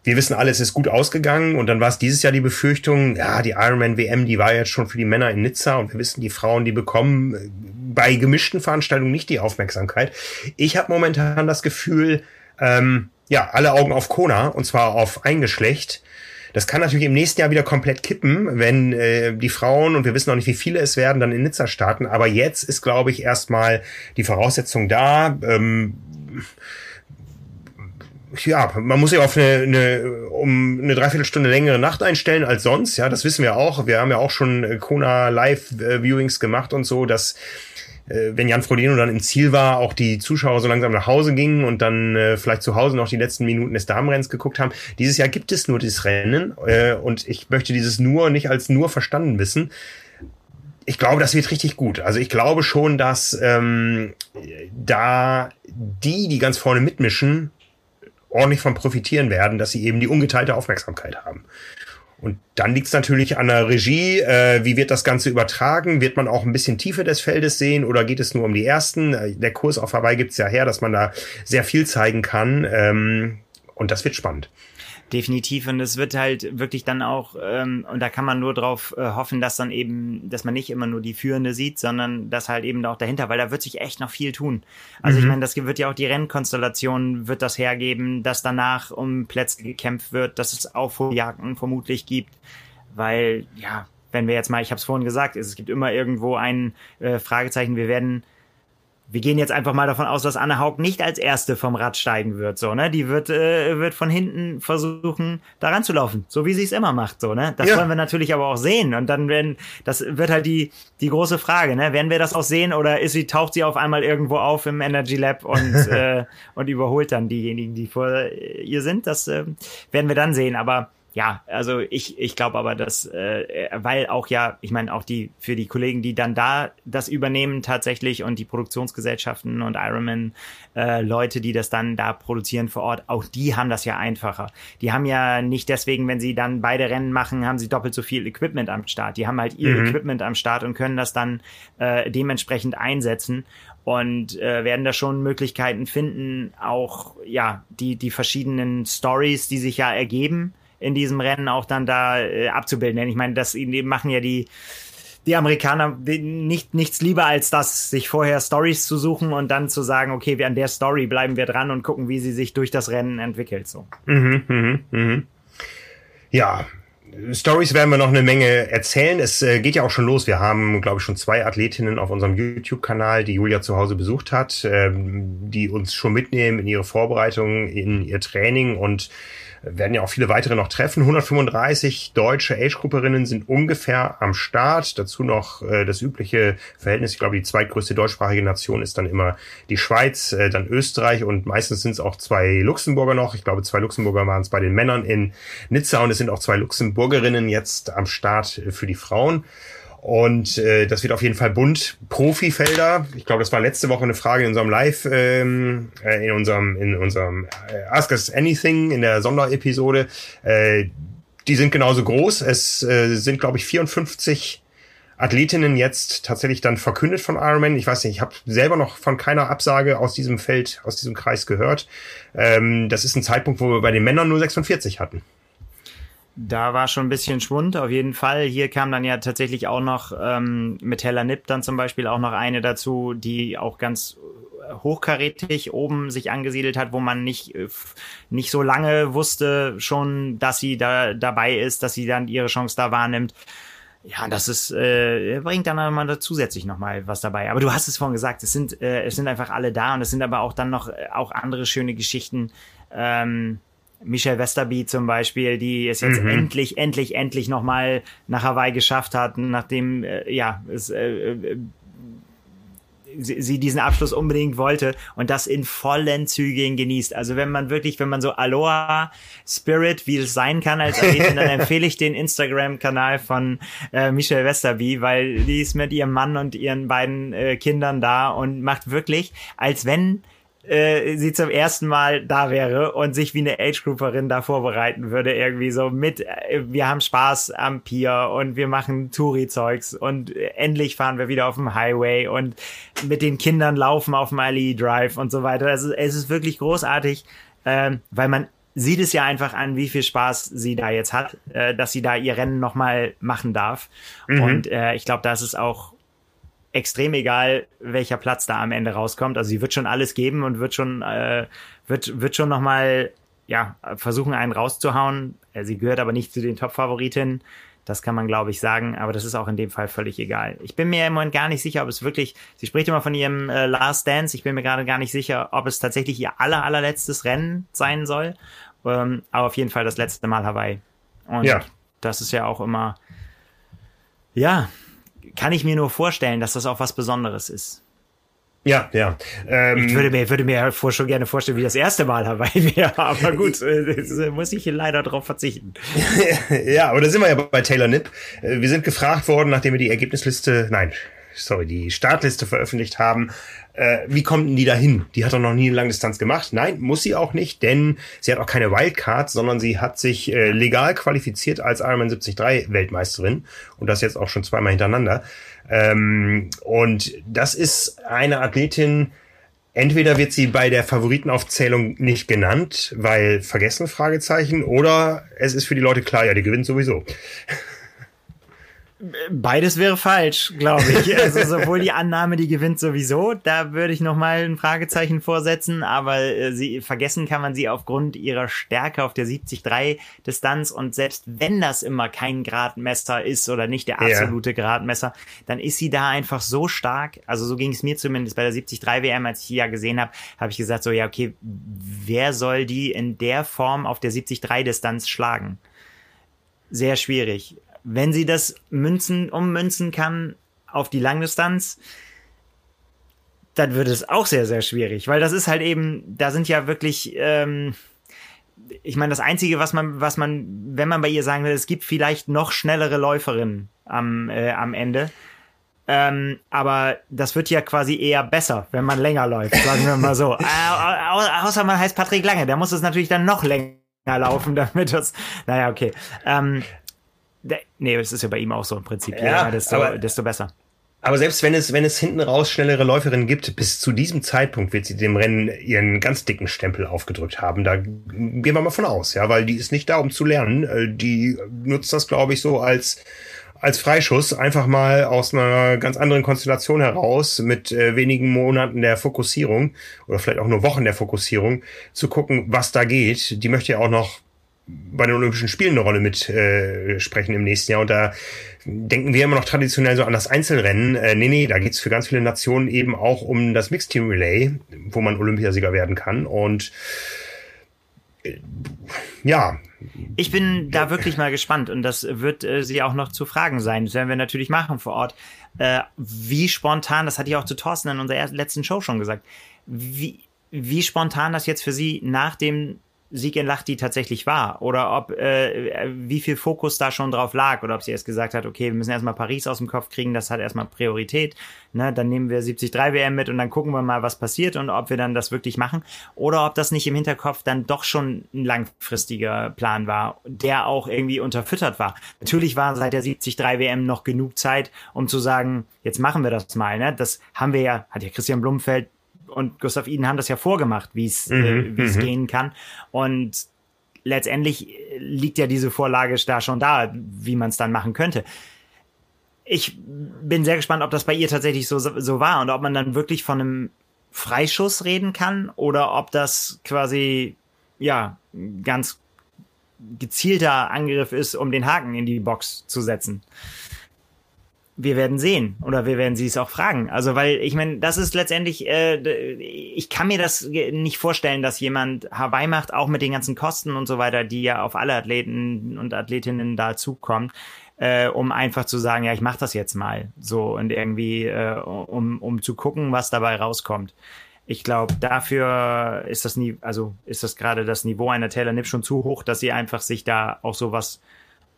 wir wissen alle, es ist gut ausgegangen und dann war es dieses Jahr die Befürchtung, ja, die Ironman WM, die war jetzt schon für die Männer in Nizza und wir wissen, die Frauen, die bekommen äh, bei gemischten Veranstaltungen nicht die Aufmerksamkeit. Ich habe momentan das Gefühl, ähm, ja, alle Augen auf Kona und zwar auf ein Geschlecht. Das kann natürlich im nächsten Jahr wieder komplett kippen, wenn äh, die Frauen, und wir wissen noch nicht, wie viele es werden, dann in Nizza starten. Aber jetzt ist, glaube ich, erstmal die Voraussetzung da. Ähm, ja, man muss ja auf eine, eine um eine Dreiviertelstunde längere Nacht einstellen als sonst. Ja, das wissen wir auch. Wir haben ja auch schon äh, Kona Live Viewings gemacht und so, dass äh, wenn Jan Frodeno dann im Ziel war, auch die Zuschauer so langsam nach Hause gingen und dann äh, vielleicht zu Hause noch die letzten Minuten des Damenrennens geguckt haben. Dieses Jahr gibt es nur dieses Rennen äh, und ich möchte dieses nur nicht als nur verstanden wissen. Ich glaube, das wird richtig gut. Also ich glaube schon, dass ähm, da die, die ganz vorne mitmischen, ordentlich von profitieren werden, dass sie eben die ungeteilte Aufmerksamkeit haben. Und dann liegt es natürlich an der Regie. Äh, wie wird das Ganze übertragen? Wird man auch ein bisschen Tiefe des Feldes sehen oder geht es nur um die ersten? Äh, der Kurs auf Hawaii gibt es ja her, dass man da sehr viel zeigen kann. Ähm, und das wird spannend. Definitiv. Und es wird halt wirklich dann auch, ähm, und da kann man nur drauf äh, hoffen, dass dann eben, dass man nicht immer nur die Führende sieht, sondern dass halt eben auch dahinter, weil da wird sich echt noch viel tun. Also mhm. ich meine, das wird ja auch die Rennkonstellation wird das hergeben, dass danach um Plätze gekämpft wird, dass es Aufholjagden vermutlich gibt, weil, ja, wenn wir jetzt mal, ich habe es vorhin gesagt, es gibt immer irgendwo ein äh, Fragezeichen, wir werden wir gehen jetzt einfach mal davon aus, dass Anne Haug nicht als erste vom Rad steigen wird, so, ne? Die wird, äh, wird von hinten versuchen, da ranzulaufen, so wie sie es immer macht, so, ne? Das ja. wollen wir natürlich aber auch sehen. Und dann werden, das wird halt die, die große Frage, ne? Werden wir das auch sehen oder ist sie, taucht sie auf einmal irgendwo auf im Energy Lab und, äh, und überholt dann diejenigen, die vor ihr sind? Das äh, werden wir dann sehen. Aber ja, also ich, ich glaube aber, dass, äh, weil auch ja, ich meine, auch die für die Kollegen, die dann da das übernehmen tatsächlich und die Produktionsgesellschaften und Ironman äh, Leute, die das dann da produzieren vor Ort, auch die haben das ja einfacher. Die haben ja nicht deswegen, wenn sie dann beide Rennen machen, haben sie doppelt so viel Equipment am Start. Die haben halt ihr mhm. Equipment am Start und können das dann äh, dementsprechend einsetzen und äh, werden da schon Möglichkeiten finden, auch ja die die verschiedenen Stories, die sich ja ergeben in diesem Rennen auch dann da äh, abzubilden. Denn ich meine, das machen ja die die Amerikaner nicht, nichts lieber als das, sich vorher Stories zu suchen und dann zu sagen, okay, wir an der Story bleiben wir dran und gucken, wie sie sich durch das Rennen entwickelt, so. Mhm, mhm, mhm. Ja, Stories werden wir noch eine Menge erzählen. Es äh, geht ja auch schon los. Wir haben, glaube ich, schon zwei Athletinnen auf unserem YouTube-Kanal, die Julia zu Hause besucht hat, ähm, die uns schon mitnehmen in ihre Vorbereitung, in ihr Training und werden ja auch viele weitere noch treffen. 135 deutsche Age-Grupperinnen sind ungefähr am Start. Dazu noch äh, das übliche Verhältnis. Ich glaube, die zweitgrößte deutschsprachige Nation ist dann immer die Schweiz, äh, dann Österreich und meistens sind es auch zwei Luxemburger noch. Ich glaube, zwei Luxemburger waren es bei den Männern in Nizza und es sind auch zwei Luxemburgerinnen jetzt am Start für die Frauen. Und äh, das wird auf jeden Fall bunt. Profifelder. Ich glaube, das war letzte Woche eine Frage in unserem Live, ähm, äh, in unserem, in unserem äh, Ask Us Anything in der Sonderepisode. Äh, die sind genauso groß. Es äh, sind, glaube ich, 54 Athletinnen jetzt tatsächlich dann verkündet von Ironman. Ich weiß nicht, ich habe selber noch von keiner Absage aus diesem Feld, aus diesem Kreis gehört. Ähm, das ist ein Zeitpunkt, wo wir bei den Männern nur 46 hatten. Da war schon ein bisschen Schwund, auf jeden Fall. Hier kam dann ja tatsächlich auch noch ähm, mit Hella Nipp dann zum Beispiel auch noch eine dazu, die auch ganz hochkarätig oben sich angesiedelt hat, wo man nicht, äh, nicht so lange wusste schon, dass sie da dabei ist, dass sie dann ihre Chance da wahrnimmt. Ja, das ist, äh, bringt dann nochmal da zusätzlich nochmal was dabei. Aber du hast es vorhin gesagt, es sind, äh, es sind einfach alle da und es sind aber auch dann noch äh, auch andere schöne Geschichten. Ähm, Michelle Westerby zum Beispiel, die es jetzt mhm. endlich, endlich, endlich nochmal nach Hawaii geschafft hat, nachdem, äh, ja, es, äh, äh, sie, sie diesen Abschluss unbedingt wollte und das in vollen Zügen genießt. Also wenn man wirklich, wenn man so Aloha Spirit, wie es sein kann als Athletin, dann empfehle ich den Instagram-Kanal von äh, Michelle Westerby, weil die ist mit ihrem Mann und ihren beiden äh, Kindern da und macht wirklich, als wenn äh, sie zum ersten Mal da wäre und sich wie eine Age-Grouperin da vorbereiten würde, irgendwie so mit, äh, wir haben Spaß am Pier und wir machen Touri-Zeugs und endlich fahren wir wieder auf dem Highway und mit den Kindern laufen auf dem Ali Drive und so weiter. Also es ist wirklich großartig, äh, weil man sieht es ja einfach an, wie viel Spaß sie da jetzt hat, äh, dass sie da ihr Rennen nochmal machen darf. Mhm. Und äh, ich glaube, das ist auch extrem egal, welcher Platz da am Ende rauskommt. Also sie wird schon alles geben und wird schon, äh, wird, wird schon nochmal, ja, versuchen, einen rauszuhauen. Äh, sie gehört aber nicht zu den Top-Favoritinnen. Das kann man, glaube ich, sagen, aber das ist auch in dem Fall völlig egal. Ich bin mir im Moment gar nicht sicher, ob es wirklich, sie spricht immer von ihrem äh, Last Dance, ich bin mir gerade gar nicht sicher, ob es tatsächlich ihr aller, allerletztes Rennen sein soll, ähm, aber auf jeden Fall das letzte Mal Hawaii. Und ja. das ist ja auch immer, ja, kann ich mir nur vorstellen, dass das auch was Besonderes ist. Ja, ja. Ähm, ich würde mir, würde mir vor, schon gerne vorstellen, wie das erste Mal Hawaii wäre, aber gut, äh, muss ich hier leider drauf verzichten. ja, aber da sind wir ja bei Taylor Nipp. Äh, wir sind gefragt worden, nachdem wir die Ergebnisliste, nein, sorry, die Startliste veröffentlicht haben, äh, wie kommt denn die da hin? Die hat doch noch nie eine Langdistanz gemacht. Nein, muss sie auch nicht, denn sie hat auch keine Wildcard, sondern sie hat sich äh, legal qualifiziert als Ironman 73 Weltmeisterin und das jetzt auch schon zweimal hintereinander. Ähm, und das ist eine Athletin, entweder wird sie bei der Favoritenaufzählung nicht genannt, weil vergessen, Fragezeichen, oder es ist für die Leute klar, ja, die gewinnt sowieso. Beides wäre falsch, glaube ich. Also sowohl die Annahme, die gewinnt sowieso, da würde ich noch mal ein Fragezeichen vorsetzen, aber äh, sie vergessen kann man sie aufgrund ihrer Stärke auf der 73 Distanz und selbst wenn das immer kein Gradmesser ist oder nicht der absolute ja. Gradmesser, dann ist sie da einfach so stark. Also so ging es mir zumindest bei der 73 WM, als ich die ja gesehen habe, habe ich gesagt so ja, okay, wer soll die in der Form auf der 73 Distanz schlagen? Sehr schwierig wenn sie das münzen, ummünzen kann auf die Langdistanz, dann wird es auch sehr, sehr schwierig, weil das ist halt eben, da sind ja wirklich, ähm, ich meine, das Einzige, was man, was man, wenn man bei ihr sagen will, es gibt vielleicht noch schnellere Läuferinnen am, äh, am Ende. Ähm, aber das wird ja quasi eher besser, wenn man länger läuft, sagen wir mal so. Äh, außer man heißt Patrick Lange, der muss es natürlich dann noch länger laufen, damit das, naja, okay. Ähm, Nee, das ist ja bei ihm auch so im Prinzip. Ja, ja desto, aber, desto besser. Aber selbst wenn es, wenn es hinten raus schnellere Läuferinnen gibt, bis zu diesem Zeitpunkt wird sie dem Rennen ihren ganz dicken Stempel aufgedrückt haben. Da gehen wir mal von aus, ja, weil die ist nicht da, um zu lernen. Äh, die nutzt das, glaube ich, so als als Freischuss einfach mal aus einer ganz anderen Konstellation heraus mit äh, wenigen Monaten der Fokussierung oder vielleicht auch nur Wochen der Fokussierung zu gucken, was da geht. Die möchte ja auch noch bei den Olympischen Spielen eine Rolle mit äh, sprechen im nächsten Jahr. Und da denken wir immer noch traditionell so an das Einzelrennen. Äh, nee, nee, da geht's für ganz viele Nationen eben auch um das Mixed Team Relay, wo man Olympiasieger werden kann. Und äh, ja, ich bin da wirklich mal gespannt und das wird äh, sie auch noch zu fragen sein. Das werden wir natürlich machen vor Ort. Äh, wie spontan, das hatte ich auch zu Thorsten in unserer letzten Show schon gesagt, wie, wie spontan das jetzt für sie nach dem Sieg in Lachti tatsächlich war oder ob äh, wie viel Fokus da schon drauf lag oder ob sie erst gesagt hat, okay, wir müssen erstmal Paris aus dem Kopf kriegen, das hat erstmal Priorität, ne, dann nehmen wir 73 WM mit und dann gucken wir mal, was passiert und ob wir dann das wirklich machen oder ob das nicht im Hinterkopf dann doch schon ein langfristiger Plan war, der auch irgendwie unterfüttert war. Natürlich war seit der 73 WM noch genug Zeit, um zu sagen, jetzt machen wir das mal, ne? Das haben wir ja, hat ja Christian Blumfeld und Gustav Iden haben das ja vorgemacht, wie es äh, mhm, wie es mhm. gehen kann. Und letztendlich liegt ja diese Vorlage da schon da, wie man es dann machen könnte. Ich bin sehr gespannt, ob das bei ihr tatsächlich so, so war und ob man dann wirklich von einem Freischuss reden kann oder ob das quasi, ja, ganz gezielter Angriff ist, um den Haken in die Box zu setzen wir werden sehen oder wir werden sie es auch fragen. Also weil ich meine, das ist letztendlich, äh, ich kann mir das nicht vorstellen, dass jemand Hawaii macht, auch mit den ganzen Kosten und so weiter, die ja auf alle Athleten und Athletinnen da zukommen, äh, um einfach zu sagen, ja, ich mache das jetzt mal so und irgendwie, äh, um, um zu gucken, was dabei rauskommt. Ich glaube, dafür ist das nie, also ist das gerade das Niveau einer Taylor Nipp schon zu hoch, dass sie einfach sich da auch sowas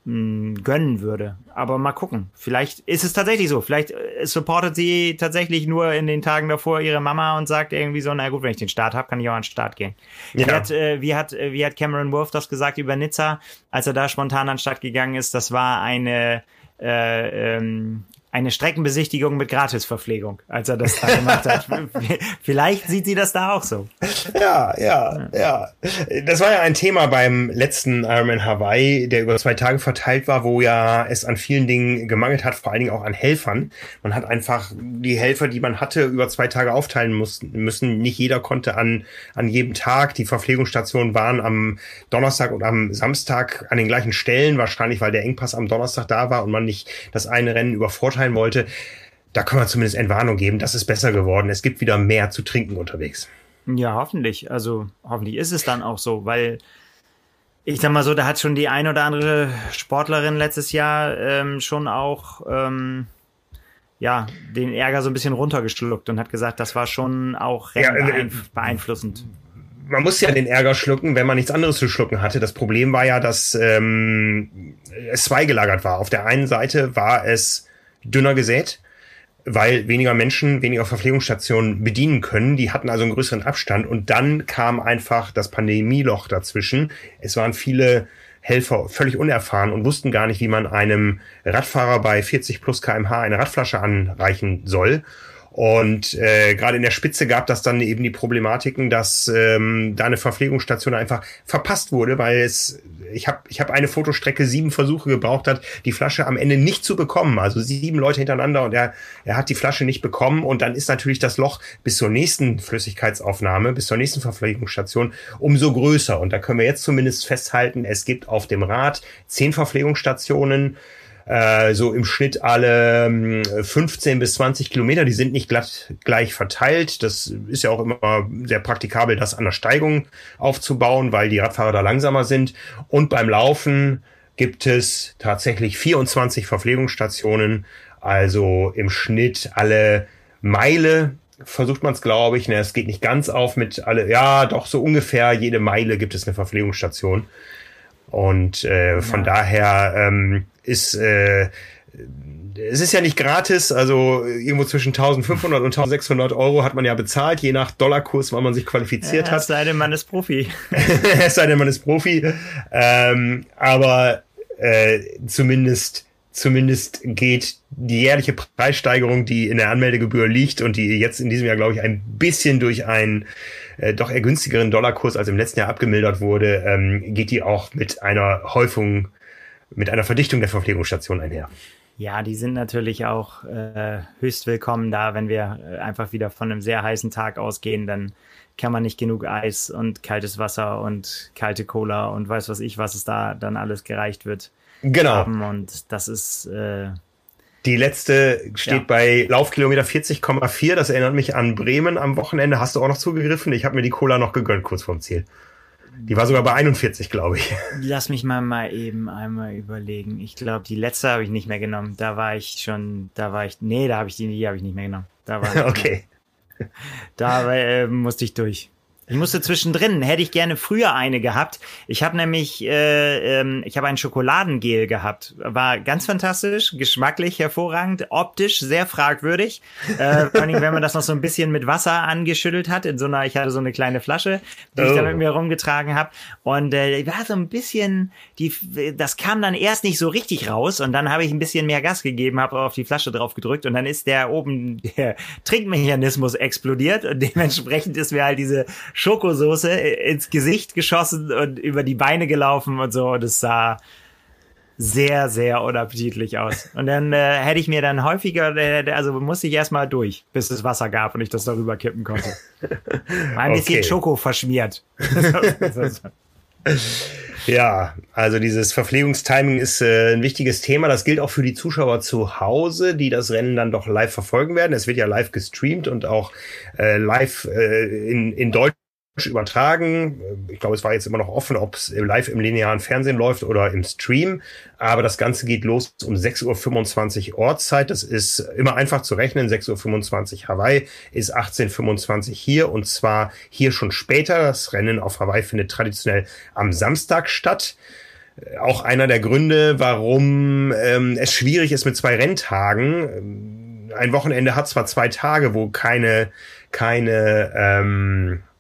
gönnen würde. Aber mal gucken. Vielleicht ist es tatsächlich so. Vielleicht äh, supportet sie tatsächlich nur in den Tagen davor ihre Mama und sagt irgendwie so, na gut, wenn ich den Start habe, kann ich auch an den Start gehen. Ja. Wie, hat, äh, wie, hat, äh, wie hat Cameron Wolf das gesagt über Nizza, als er da spontan an den Start gegangen ist? Das war eine äh, ähm, eine Streckenbesichtigung mit Gratisverpflegung, als er das da gemacht hat. Vielleicht sieht sie das da auch so. Ja, ja, ja. Das war ja ein Thema beim letzten Ironman Hawaii, der über zwei Tage verteilt war, wo ja es an vielen Dingen gemangelt hat, vor allen Dingen auch an Helfern. Man hat einfach die Helfer, die man hatte, über zwei Tage aufteilen müssen. Nicht jeder konnte an, an jedem Tag. Die Verpflegungsstationen waren am Donnerstag und am Samstag an den gleichen Stellen, wahrscheinlich weil der Engpass am Donnerstag da war und man nicht das eine Rennen über Beurteilen wollte, da kann man zumindest Entwarnung geben, das ist besser geworden. Es gibt wieder mehr zu trinken unterwegs. Ja, hoffentlich. Also hoffentlich ist es dann auch so, weil ich sag mal so, da hat schon die ein oder andere Sportlerin letztes Jahr ähm, schon auch ähm, ja den Ärger so ein bisschen runtergeschluckt und hat gesagt, das war schon auch recht ja, äh, beeinflussend. Man muss ja den Ärger schlucken, wenn man nichts anderes zu schlucken hatte. Das Problem war ja, dass ähm, es zweigelagert war. Auf der einen Seite war es dünner gesät, weil weniger Menschen weniger Verpflegungsstationen bedienen können. Die hatten also einen größeren Abstand und dann kam einfach das Pandemieloch dazwischen. Es waren viele Helfer völlig unerfahren und wussten gar nicht, wie man einem Radfahrer bei 40 plus kmh eine Radflasche anreichen soll. Und äh, gerade in der Spitze gab das dann eben die Problematiken, dass ähm, da eine Verpflegungsstation einfach verpasst wurde, weil es ich habe ich hab eine Fotostrecke sieben Versuche gebraucht hat, die Flasche am Ende nicht zu bekommen. Also sieben Leute hintereinander und er, er hat die Flasche nicht bekommen und dann ist natürlich das Loch bis zur nächsten Flüssigkeitsaufnahme, bis zur nächsten Verpflegungsstation umso größer. Und da können wir jetzt zumindest festhalten, es gibt auf dem Rad zehn Verpflegungsstationen, äh, so im Schnitt alle 15 ähm, bis 20 Kilometer. Die sind nicht glatt gleich verteilt. Das ist ja auch immer sehr praktikabel, das an der Steigung aufzubauen, weil die Radfahrer da langsamer sind. Und beim Laufen gibt es tatsächlich 24 Verpflegungsstationen, also im Schnitt alle Meile versucht man es, glaube ich. Ne, es geht nicht ganz auf mit alle, ja, doch so ungefähr jede Meile gibt es eine Verpflegungsstation. Und äh, von ja. daher ähm, ist äh, es ist ja nicht gratis, also irgendwo zwischen 1500 und 1600 Euro hat man ja bezahlt, je nach Dollarkurs, wann man sich qualifiziert ja, hat. Es sei denn, man ist Profi. es sei denn, man ist Profi. Ähm, aber äh, zumindest zumindest geht die jährliche Preissteigerung, die in der Anmeldegebühr liegt und die jetzt in diesem Jahr, glaube ich, ein bisschen durch einen äh, doch eher günstigeren Dollarkurs als im letzten Jahr abgemildert wurde, ähm, geht die auch mit einer Häufung, mit einer Verdichtung der Verpflegungsstation einher. Ja, die sind natürlich auch äh, höchst willkommen da, wenn wir äh, einfach wieder von einem sehr heißen Tag ausgehen, dann kann man nicht genug Eis und kaltes Wasser und kalte Cola und weiß was ich, was es da dann alles gereicht wird. Genau. Haben. Und das ist äh, die letzte steht ja. bei Laufkilometer 40,4. Das erinnert mich an Bremen am Wochenende. Hast du auch noch zugegriffen? Ich habe mir die Cola noch gegönnt kurz vorm Ziel. Die war sogar bei 41, glaube ich. Lass mich mal mal eben einmal überlegen. Ich glaube, die letzte habe ich nicht mehr genommen. Da war ich schon, da war ich, nee, da habe ich die, die habe ich nicht mehr genommen. Da war ich okay. Da äh, musste ich durch. Ich musste zwischendrin, hätte ich gerne früher eine gehabt. Ich habe nämlich, äh, ähm, ich habe ein Schokoladengel gehabt. War ganz fantastisch, geschmacklich hervorragend, optisch sehr fragwürdig. Äh, vor allem, wenn man das noch so ein bisschen mit Wasser angeschüttelt hat. In so einer, ich hatte so eine kleine Flasche, die oh. ich da mit mir rumgetragen habe. Und äh, war so ein bisschen, die, das kam dann erst nicht so richtig raus. Und dann habe ich ein bisschen mehr Gas gegeben, habe auf die Flasche drauf gedrückt und dann ist der oben der Trinkmechanismus explodiert und dementsprechend ist mir halt diese Schokosoße ins Gesicht geschossen und über die Beine gelaufen und so. Und es sah sehr, sehr unappetitlich aus. Und dann äh, hätte ich mir dann häufiger, äh, also musste ich erstmal durch, bis es Wasser gab und ich das darüber kippen konnte. War ein okay. bisschen Schoko verschmiert. Ja, also dieses Verpflegungstiming ist äh, ein wichtiges Thema. Das gilt auch für die Zuschauer zu Hause, die das Rennen dann doch live verfolgen werden. Es wird ja live gestreamt und auch äh, live äh, in, in Deutsch übertragen. Ich glaube, es war jetzt immer noch offen, ob es live im linearen Fernsehen läuft oder im Stream. Aber das Ganze geht los um 6.25 Uhr Ortszeit. Das ist immer einfach zu rechnen. 6.25 Uhr Hawaii ist 18.25 Uhr hier und zwar hier schon später. Das Rennen auf Hawaii findet traditionell am Samstag statt auch einer der Gründe, warum ähm, es schwierig ist mit zwei Renntagen. Ein Wochenende hat zwar zwei Tage, wo keine keine ähm, äh,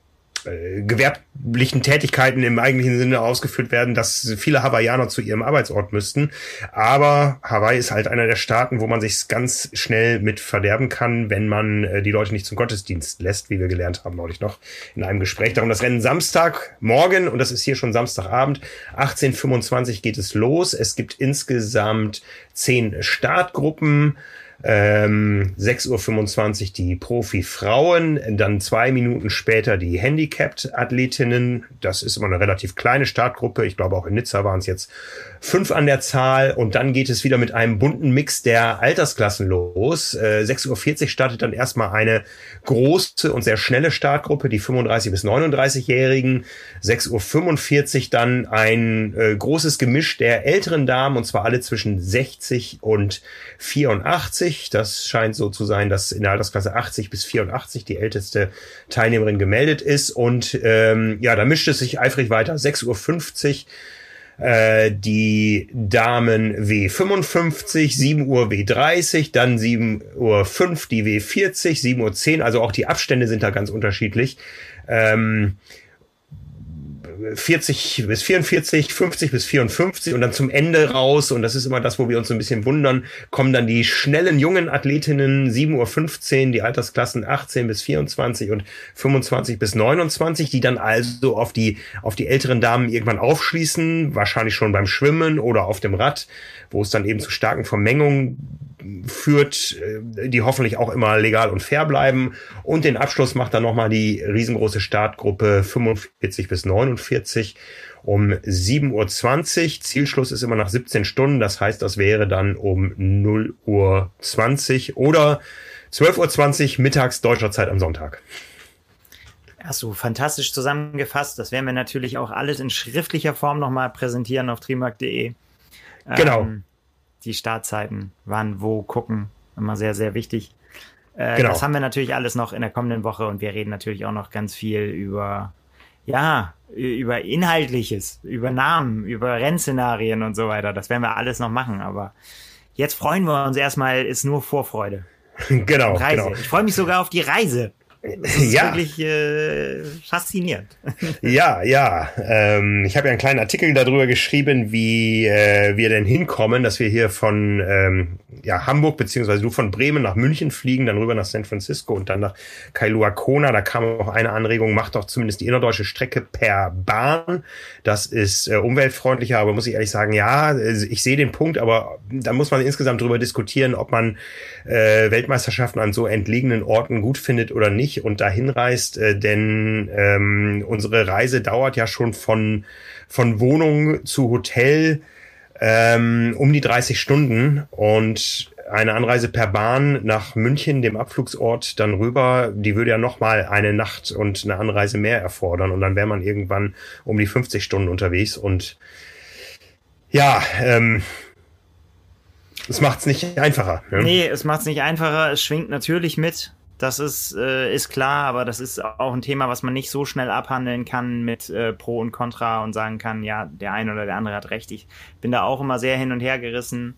gewerblichen Tätigkeiten im eigentlichen Sinne ausgeführt werden, dass viele Hawaiianer zu ihrem Arbeitsort müssten. Aber Hawaii ist halt einer der Staaten, wo man sich ganz schnell mit verderben kann, wenn man äh, die Leute nicht zum Gottesdienst lässt, wie wir gelernt haben neulich noch in einem Gespräch. Darum das Rennen Samstag morgen und das ist hier schon Samstagabend, 18.25 geht es los. Es gibt insgesamt zehn Startgruppen. Ähm, 6.25 Uhr die Profi-Frauen, dann zwei Minuten später die Handicapped-Athletinnen. Das ist immer eine relativ kleine Startgruppe. Ich glaube, auch in Nizza waren es jetzt fünf an der Zahl. Und dann geht es wieder mit einem bunten Mix der Altersklassen los. Äh, 6.40 Uhr startet dann erstmal eine große und sehr schnelle Startgruppe, die 35- bis 39-Jährigen. 6.45 Uhr dann ein äh, großes Gemisch der älteren Damen, und zwar alle zwischen 60 und 84. Das scheint so zu sein, dass in der Altersklasse 80 bis 84 die älteste Teilnehmerin gemeldet ist. Und ähm, ja, da mischt es sich eifrig weiter. 6.50 Uhr äh, die Damen W55, 7 Uhr W30, dann 7 Uhr 5 die W40, 7 Uhr 10, also auch die Abstände sind da ganz unterschiedlich. Ähm, 40 bis 44, 50 bis 54 und dann zum Ende raus, und das ist immer das, wo wir uns ein bisschen wundern, kommen dann die schnellen jungen Athletinnen 7.15 Uhr, die Altersklassen 18 bis 24 und 25 bis 29, die dann also auf die, auf die älteren Damen irgendwann aufschließen, wahrscheinlich schon beim Schwimmen oder auf dem Rad, wo es dann eben zu starken Vermengungen führt, äh, die hoffentlich auch immer legal und fair bleiben. Und den Abschluss macht dann nochmal die riesengroße Startgruppe 45 bis 49 um 7.20 Uhr. Zielschluss ist immer nach 17 Stunden. Das heißt, das wäre dann um 0 Uhr 20 oder 12.20 Uhr mittags deutscher Zeit am Sonntag. Hast du fantastisch zusammengefasst. Das werden wir natürlich auch alles in schriftlicher Form nochmal präsentieren auf trimark.de. Genau. Ähm, die Startzeiten, wann, wo gucken, immer sehr, sehr wichtig. Äh, genau. Das haben wir natürlich alles noch in der kommenden Woche und wir reden natürlich auch noch ganz viel über, ja, über Inhaltliches, über Namen, über Rennszenarien und so weiter. Das werden wir alles noch machen, aber jetzt freuen wir uns erstmal, ist nur Vorfreude. Genau. Reise. genau. Ich freue mich sogar auf die Reise. Das ist ja. wirklich äh, faszinierend. Ja, ja. Ähm, ich habe ja einen kleinen Artikel darüber geschrieben, wie äh, wir denn hinkommen, dass wir hier von ähm, ja, Hamburg, beziehungsweise du von Bremen nach München fliegen, dann rüber nach San Francisco und dann nach Kailua Kona. Da kam auch eine Anregung, macht doch zumindest die innerdeutsche Strecke per Bahn. Das ist äh, umweltfreundlicher, aber muss ich ehrlich sagen, ja, also ich sehe den Punkt, aber da muss man insgesamt drüber diskutieren, ob man äh, Weltmeisterschaften an so entlegenen Orten gut findet oder nicht und dahin reist, äh, denn ähm, unsere Reise dauert ja schon von, von Wohnung zu Hotel ähm, um die 30 Stunden und eine Anreise per Bahn nach München, dem Abflugsort, dann rüber, die würde ja nochmal eine Nacht und eine Anreise mehr erfordern und dann wäre man irgendwann um die 50 Stunden unterwegs und ja, ähm, es macht es nicht einfacher. Ne? Nee, es macht es nicht einfacher. Es schwingt natürlich mit. Das ist, äh, ist klar, aber das ist auch ein Thema, was man nicht so schnell abhandeln kann mit äh, Pro und Contra und sagen kann, ja, der eine oder der andere hat recht. Ich bin da auch immer sehr hin und her gerissen.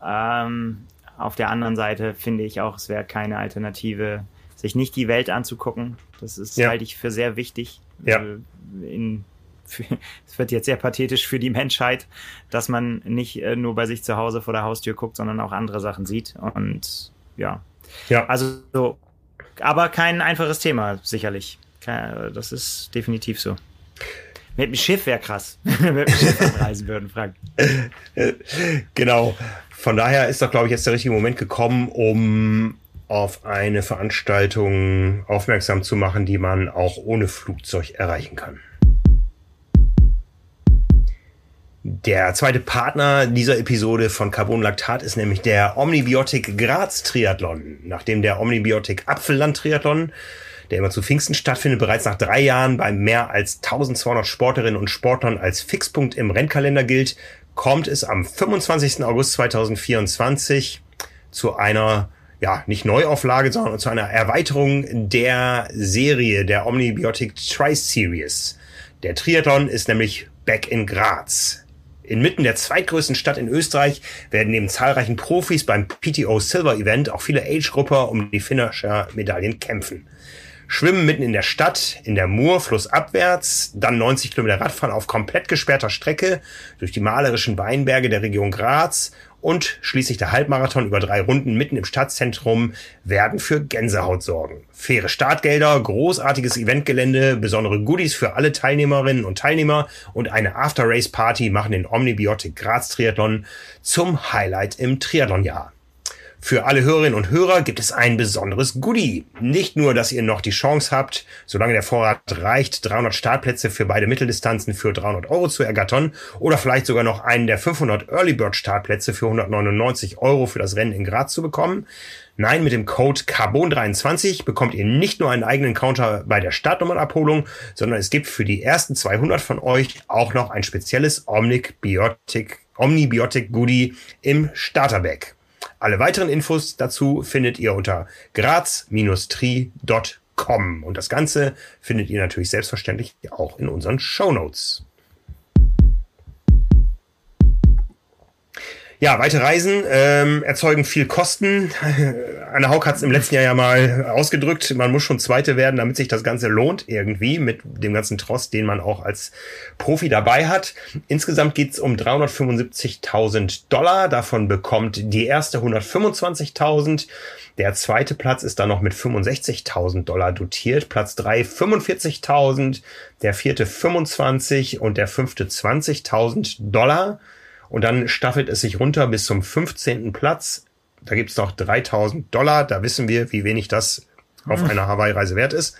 Ähm, auf der anderen Seite finde ich auch, es wäre keine Alternative, sich nicht die Welt anzugucken. Das ist, ja. halte ich für sehr wichtig. Ja. Äh, in, es wird jetzt sehr pathetisch für die Menschheit, dass man nicht äh, nur bei sich zu Hause vor der Haustür guckt, sondern auch andere Sachen sieht. Und ja. Ja. Also so aber kein einfaches Thema, sicherlich. Das ist definitiv so. Mit dem Schiff wäre krass, wenn wir mit dem Schiff reisen würden, Frank. genau. Von daher ist doch, glaube ich, jetzt der richtige Moment gekommen, um auf eine Veranstaltung aufmerksam zu machen, die man auch ohne Flugzeug erreichen kann. Der zweite Partner dieser Episode von Carbon Lactat ist nämlich der Omnibiotik Graz Triathlon. Nachdem der Omnibiotik Apfelland Triathlon, der immer zu Pfingsten stattfindet, bereits nach drei Jahren bei mehr als 1200 Sportlerinnen und Sportlern als Fixpunkt im Rennkalender gilt, kommt es am 25. August 2024 zu einer ja, nicht Neuauflage, sondern zu einer Erweiterung der Serie der Omnibiotic Tri-Series. Der Triathlon ist nämlich back in Graz. Inmitten der zweitgrößten Stadt in Österreich werden neben zahlreichen Profis beim PTO Silver Event auch viele Age-Grupper um die Finisher-Medaillen kämpfen. Schwimmen mitten in der Stadt, in der Mur, flussabwärts, dann 90 Kilometer Radfahren auf komplett gesperrter Strecke durch die malerischen Weinberge der Region Graz und schließlich der Halbmarathon über drei Runden mitten im Stadtzentrum werden für Gänsehaut sorgen. Faire Startgelder, großartiges Eventgelände, besondere Goodies für alle Teilnehmerinnen und Teilnehmer und eine After-Race-Party machen den Omnibiotic Graz Triathlon zum Highlight im Triathlonjahr. Für alle Hörerinnen und Hörer gibt es ein besonderes Goodie. Nicht nur, dass ihr noch die Chance habt, solange der Vorrat reicht, 300 Startplätze für beide Mitteldistanzen für 300 Euro zu ergattern oder vielleicht sogar noch einen der 500 Early Bird Startplätze für 199 Euro für das Rennen in Graz zu bekommen. Nein, mit dem Code Carbon23 bekommt ihr nicht nur einen eigenen Counter bei der Startnummernabholung, sondern es gibt für die ersten 200 von euch auch noch ein spezielles Omnibiotic, Omnibiotic Goodie im Starterback. Alle weiteren Infos dazu findet ihr unter graz-tri.com. Und das Ganze findet ihr natürlich selbstverständlich auch in unseren Show Notes. Ja, weite Reisen ähm, erzeugen viel Kosten. Anne Haug hat es im letzten Jahr ja mal ausgedrückt, man muss schon Zweite werden, damit sich das Ganze lohnt irgendwie mit dem ganzen Trost, den man auch als Profi dabei hat. Insgesamt geht's um 375.000 Dollar. Davon bekommt die erste 125.000. Der zweite Platz ist dann noch mit 65.000 Dollar dotiert. Platz drei 45.000, der vierte 25 und der fünfte 20.000 Dollar. Und dann staffelt es sich runter bis zum 15. Platz. Da gibt's noch 3000 Dollar. Da wissen wir, wie wenig das auf hm. einer Hawaii-Reise wert ist.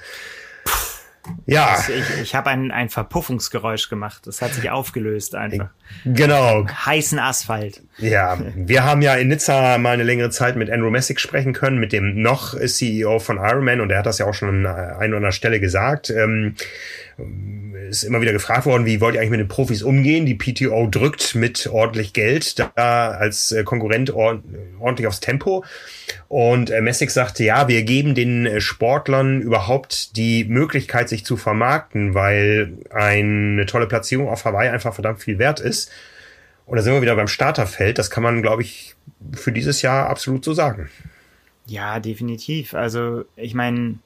Ja. Ich ich habe ein, ein Verpuffungsgeräusch gemacht. Das hat sich aufgelöst einfach. Genau. Heißen Asphalt. Ja, wir haben ja in Nizza mal eine längere Zeit mit Andrew Messick sprechen können, mit dem noch CEO von Ironman und er hat das ja auch schon an einer oder anderen Stelle gesagt. Ähm, ist immer wieder gefragt worden, wie wollt ihr eigentlich mit den Profis umgehen? Die PTO drückt mit ordentlich Geld da als äh, Konkurrent ordentlich aufs Tempo. Und äh, Messig sagte, ja, wir geben den äh, Sportlern überhaupt die Möglichkeit, sich zu vermarkten, weil eine tolle Platzierung auf Hawaii einfach verdammt viel wert ist. Und da sind wir wieder beim Starterfeld. Das kann man, glaube ich, für dieses Jahr absolut so sagen. Ja, definitiv. Also ich meine,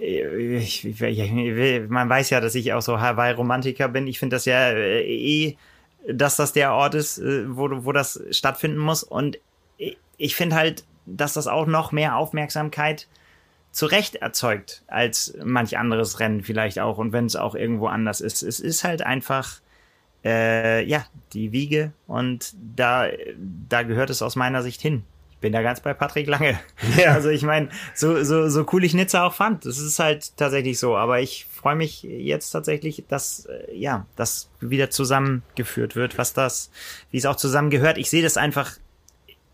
ich, ich, ich, man weiß ja, dass ich auch so Hawaii-Romantiker bin. Ich finde das ja äh, eh, dass das der Ort ist, äh, wo, wo das stattfinden muss. Und ich finde halt, dass das auch noch mehr Aufmerksamkeit zu Recht erzeugt als manch anderes Rennen vielleicht auch. Und wenn es auch irgendwo anders ist. Es ist halt einfach, äh, ja, die Wiege und da, da gehört es aus meiner Sicht hin. Bin da ganz bei Patrick Lange. Ja. Also ich meine, so, so, so cool ich Nizza auch fand, das ist halt tatsächlich so. Aber ich freue mich jetzt tatsächlich, dass äh, ja, das wieder zusammengeführt wird, was das, wie es auch zusammengehört. Ich sehe das einfach,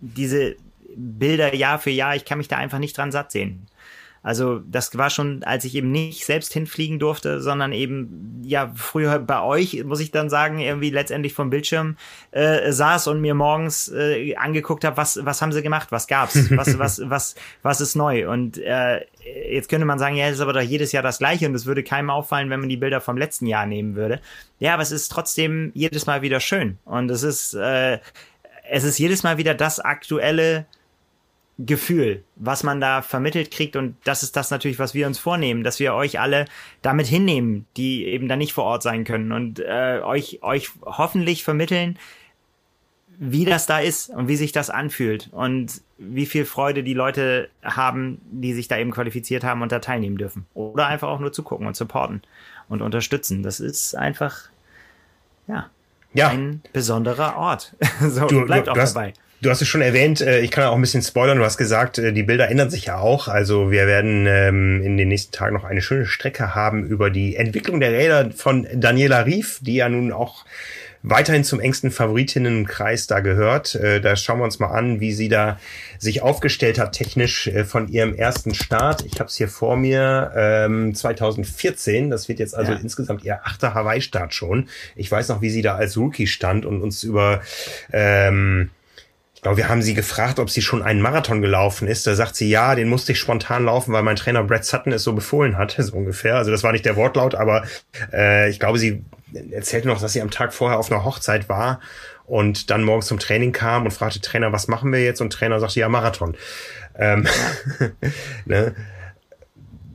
diese Bilder Jahr für Jahr, ich kann mich da einfach nicht dran satt sehen. Also das war schon, als ich eben nicht selbst hinfliegen durfte, sondern eben ja früher bei euch, muss ich dann sagen, irgendwie letztendlich vom Bildschirm äh, saß und mir morgens äh, angeguckt habe, was was haben sie gemacht, was gab's, was was was was ist neu und äh, jetzt könnte man sagen, ja, das ist aber doch jedes Jahr das gleiche und es würde keinem auffallen, wenn man die Bilder vom letzten Jahr nehmen würde. Ja, aber es ist trotzdem jedes Mal wieder schön und es ist äh, es ist jedes Mal wieder das aktuelle Gefühl, was man da vermittelt kriegt. Und das ist das natürlich, was wir uns vornehmen, dass wir euch alle damit hinnehmen, die eben da nicht vor Ort sein können und äh, euch, euch hoffentlich vermitteln, wie das da ist und wie sich das anfühlt und wie viel Freude die Leute haben, die sich da eben qualifiziert haben und da teilnehmen dürfen. Oder einfach auch nur zugucken und supporten und unterstützen. Das ist einfach, ja, ja. ein besonderer Ort. so, du, bleibt du, auch dabei. Du hast es schon erwähnt, äh, ich kann auch ein bisschen spoilern, du hast gesagt, äh, die Bilder ändern sich ja auch. Also wir werden ähm, in den nächsten Tagen noch eine schöne Strecke haben über die Entwicklung der Räder von Daniela Rief, die ja nun auch weiterhin zum engsten Favoritinnenkreis da gehört. Äh, da schauen wir uns mal an, wie sie da sich aufgestellt hat technisch von ihrem ersten Start. Ich habe es hier vor mir, 2014. Ähm, das wird jetzt also ja. insgesamt ihr achter Hawaii-Start schon. Ich weiß noch, wie sie da als Rookie stand und uns über ähm, ich glaube, wir haben sie gefragt, ob sie schon einen Marathon gelaufen ist. Da sagt sie, ja, den musste ich spontan laufen, weil mein Trainer Brad Sutton es so befohlen hat, so ungefähr. Also das war nicht der Wortlaut, aber äh, ich glaube, sie erzählte noch, dass sie am Tag vorher auf einer Hochzeit war und dann morgens zum Training kam und fragte Trainer, was machen wir jetzt? Und Trainer sagte, ja, Marathon. Ähm, ne?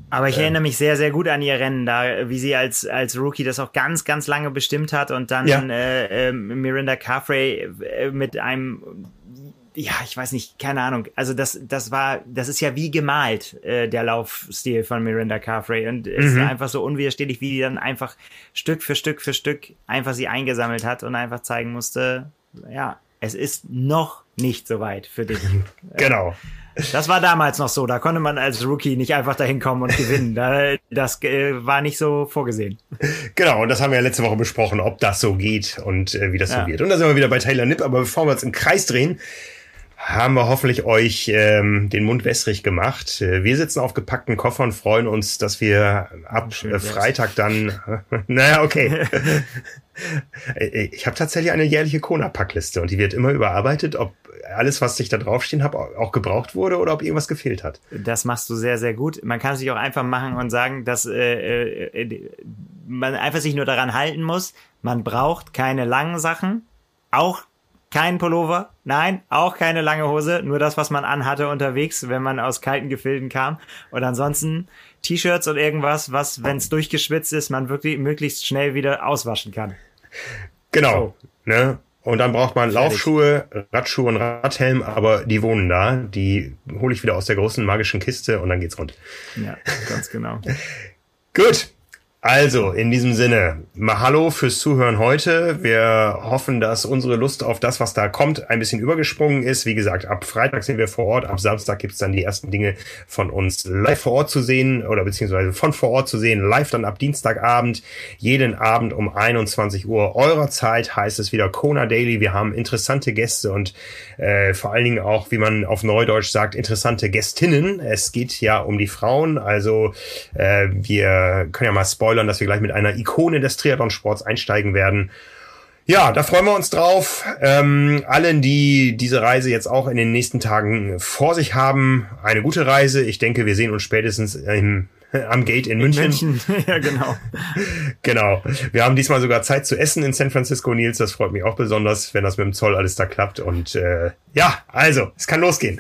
Aber ich erinnere mich sehr, sehr gut an ihr Rennen, da wie sie als als Rookie das auch ganz, ganz lange bestimmt hat und dann ja. äh, äh, Miranda Carfrey äh, mit einem ja, ich weiß nicht, keine Ahnung. Also das, das war, das ist ja wie gemalt, äh, der Laufstil von Miranda Carfrey. Und es mhm. ist einfach so unwiderstehlich, wie die dann einfach Stück für Stück für Stück einfach sie eingesammelt hat und einfach zeigen musste, ja, es ist noch nicht so weit für dich. genau. Das war damals noch so. Da konnte man als Rookie nicht einfach dahin kommen und gewinnen. Das äh, war nicht so vorgesehen. Genau, und das haben wir ja letzte Woche besprochen, ob das so geht und äh, wie das ja. so wird. Und da sind wir wieder bei Taylor Nipp. Aber bevor wir uns im Kreis drehen, haben wir hoffentlich euch ähm, den Mund wässrig gemacht. Äh, wir sitzen auf gepackten Koffern, freuen uns, dass wir ab äh, Freitag dann. naja, okay. Äh, ich habe tatsächlich eine jährliche Kona-Packliste und die wird immer überarbeitet, ob alles, was ich da draufstehen habe, auch gebraucht wurde oder ob irgendwas gefehlt hat. Das machst du sehr, sehr gut. Man kann sich auch einfach machen und sagen, dass äh, äh, man einfach sich nur daran halten muss. Man braucht keine langen Sachen, auch kein Pullover, nein, auch keine lange Hose, nur das, was man anhatte unterwegs, wenn man aus kalten Gefilden kam. Und ansonsten T-Shirts und irgendwas, was, wenn es durchgeschwitzt ist, man wirklich möglichst schnell wieder auswaschen kann. Genau. So. Ne? Und dann braucht man Laufschuhe, Radschuhe und Radhelm, aber die wohnen da. Die hole ich wieder aus der großen magischen Kiste und dann geht's rund. Ja, ganz genau. Gut. Also, in diesem Sinne, Mahalo fürs Zuhören heute. Wir hoffen, dass unsere Lust auf das, was da kommt, ein bisschen übergesprungen ist. Wie gesagt, ab Freitag sind wir vor Ort, ab Samstag gibt's dann die ersten Dinge von uns live vor Ort zu sehen oder beziehungsweise von vor Ort zu sehen, live dann ab Dienstagabend, jeden Abend um 21 Uhr eurer Zeit heißt es wieder Kona Daily. Wir haben interessante Gäste und äh, vor allen Dingen auch, wie man auf Neudeutsch sagt, interessante Gästinnen. Es geht ja um die Frauen, also äh, wir können ja mal spoilern spoilern, dass wir gleich mit einer Ikone des Triathlonsports einsteigen werden. Ja, da freuen wir uns drauf. Ähm, allen, die diese Reise jetzt auch in den nächsten Tagen vor sich haben, eine gute Reise. Ich denke, wir sehen uns spätestens im, am Gate in, in München. München. ja, genau. genau. Wir haben diesmal sogar Zeit zu essen in San Francisco, Nils. Das freut mich auch besonders, wenn das mit dem Zoll alles da klappt. Und äh, ja, also, es kann losgehen.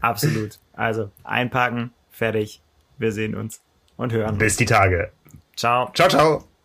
Absolut. Also, einpacken, fertig. Wir sehen uns und hören. Bis die Tage. Ciao. Ciao, ciao.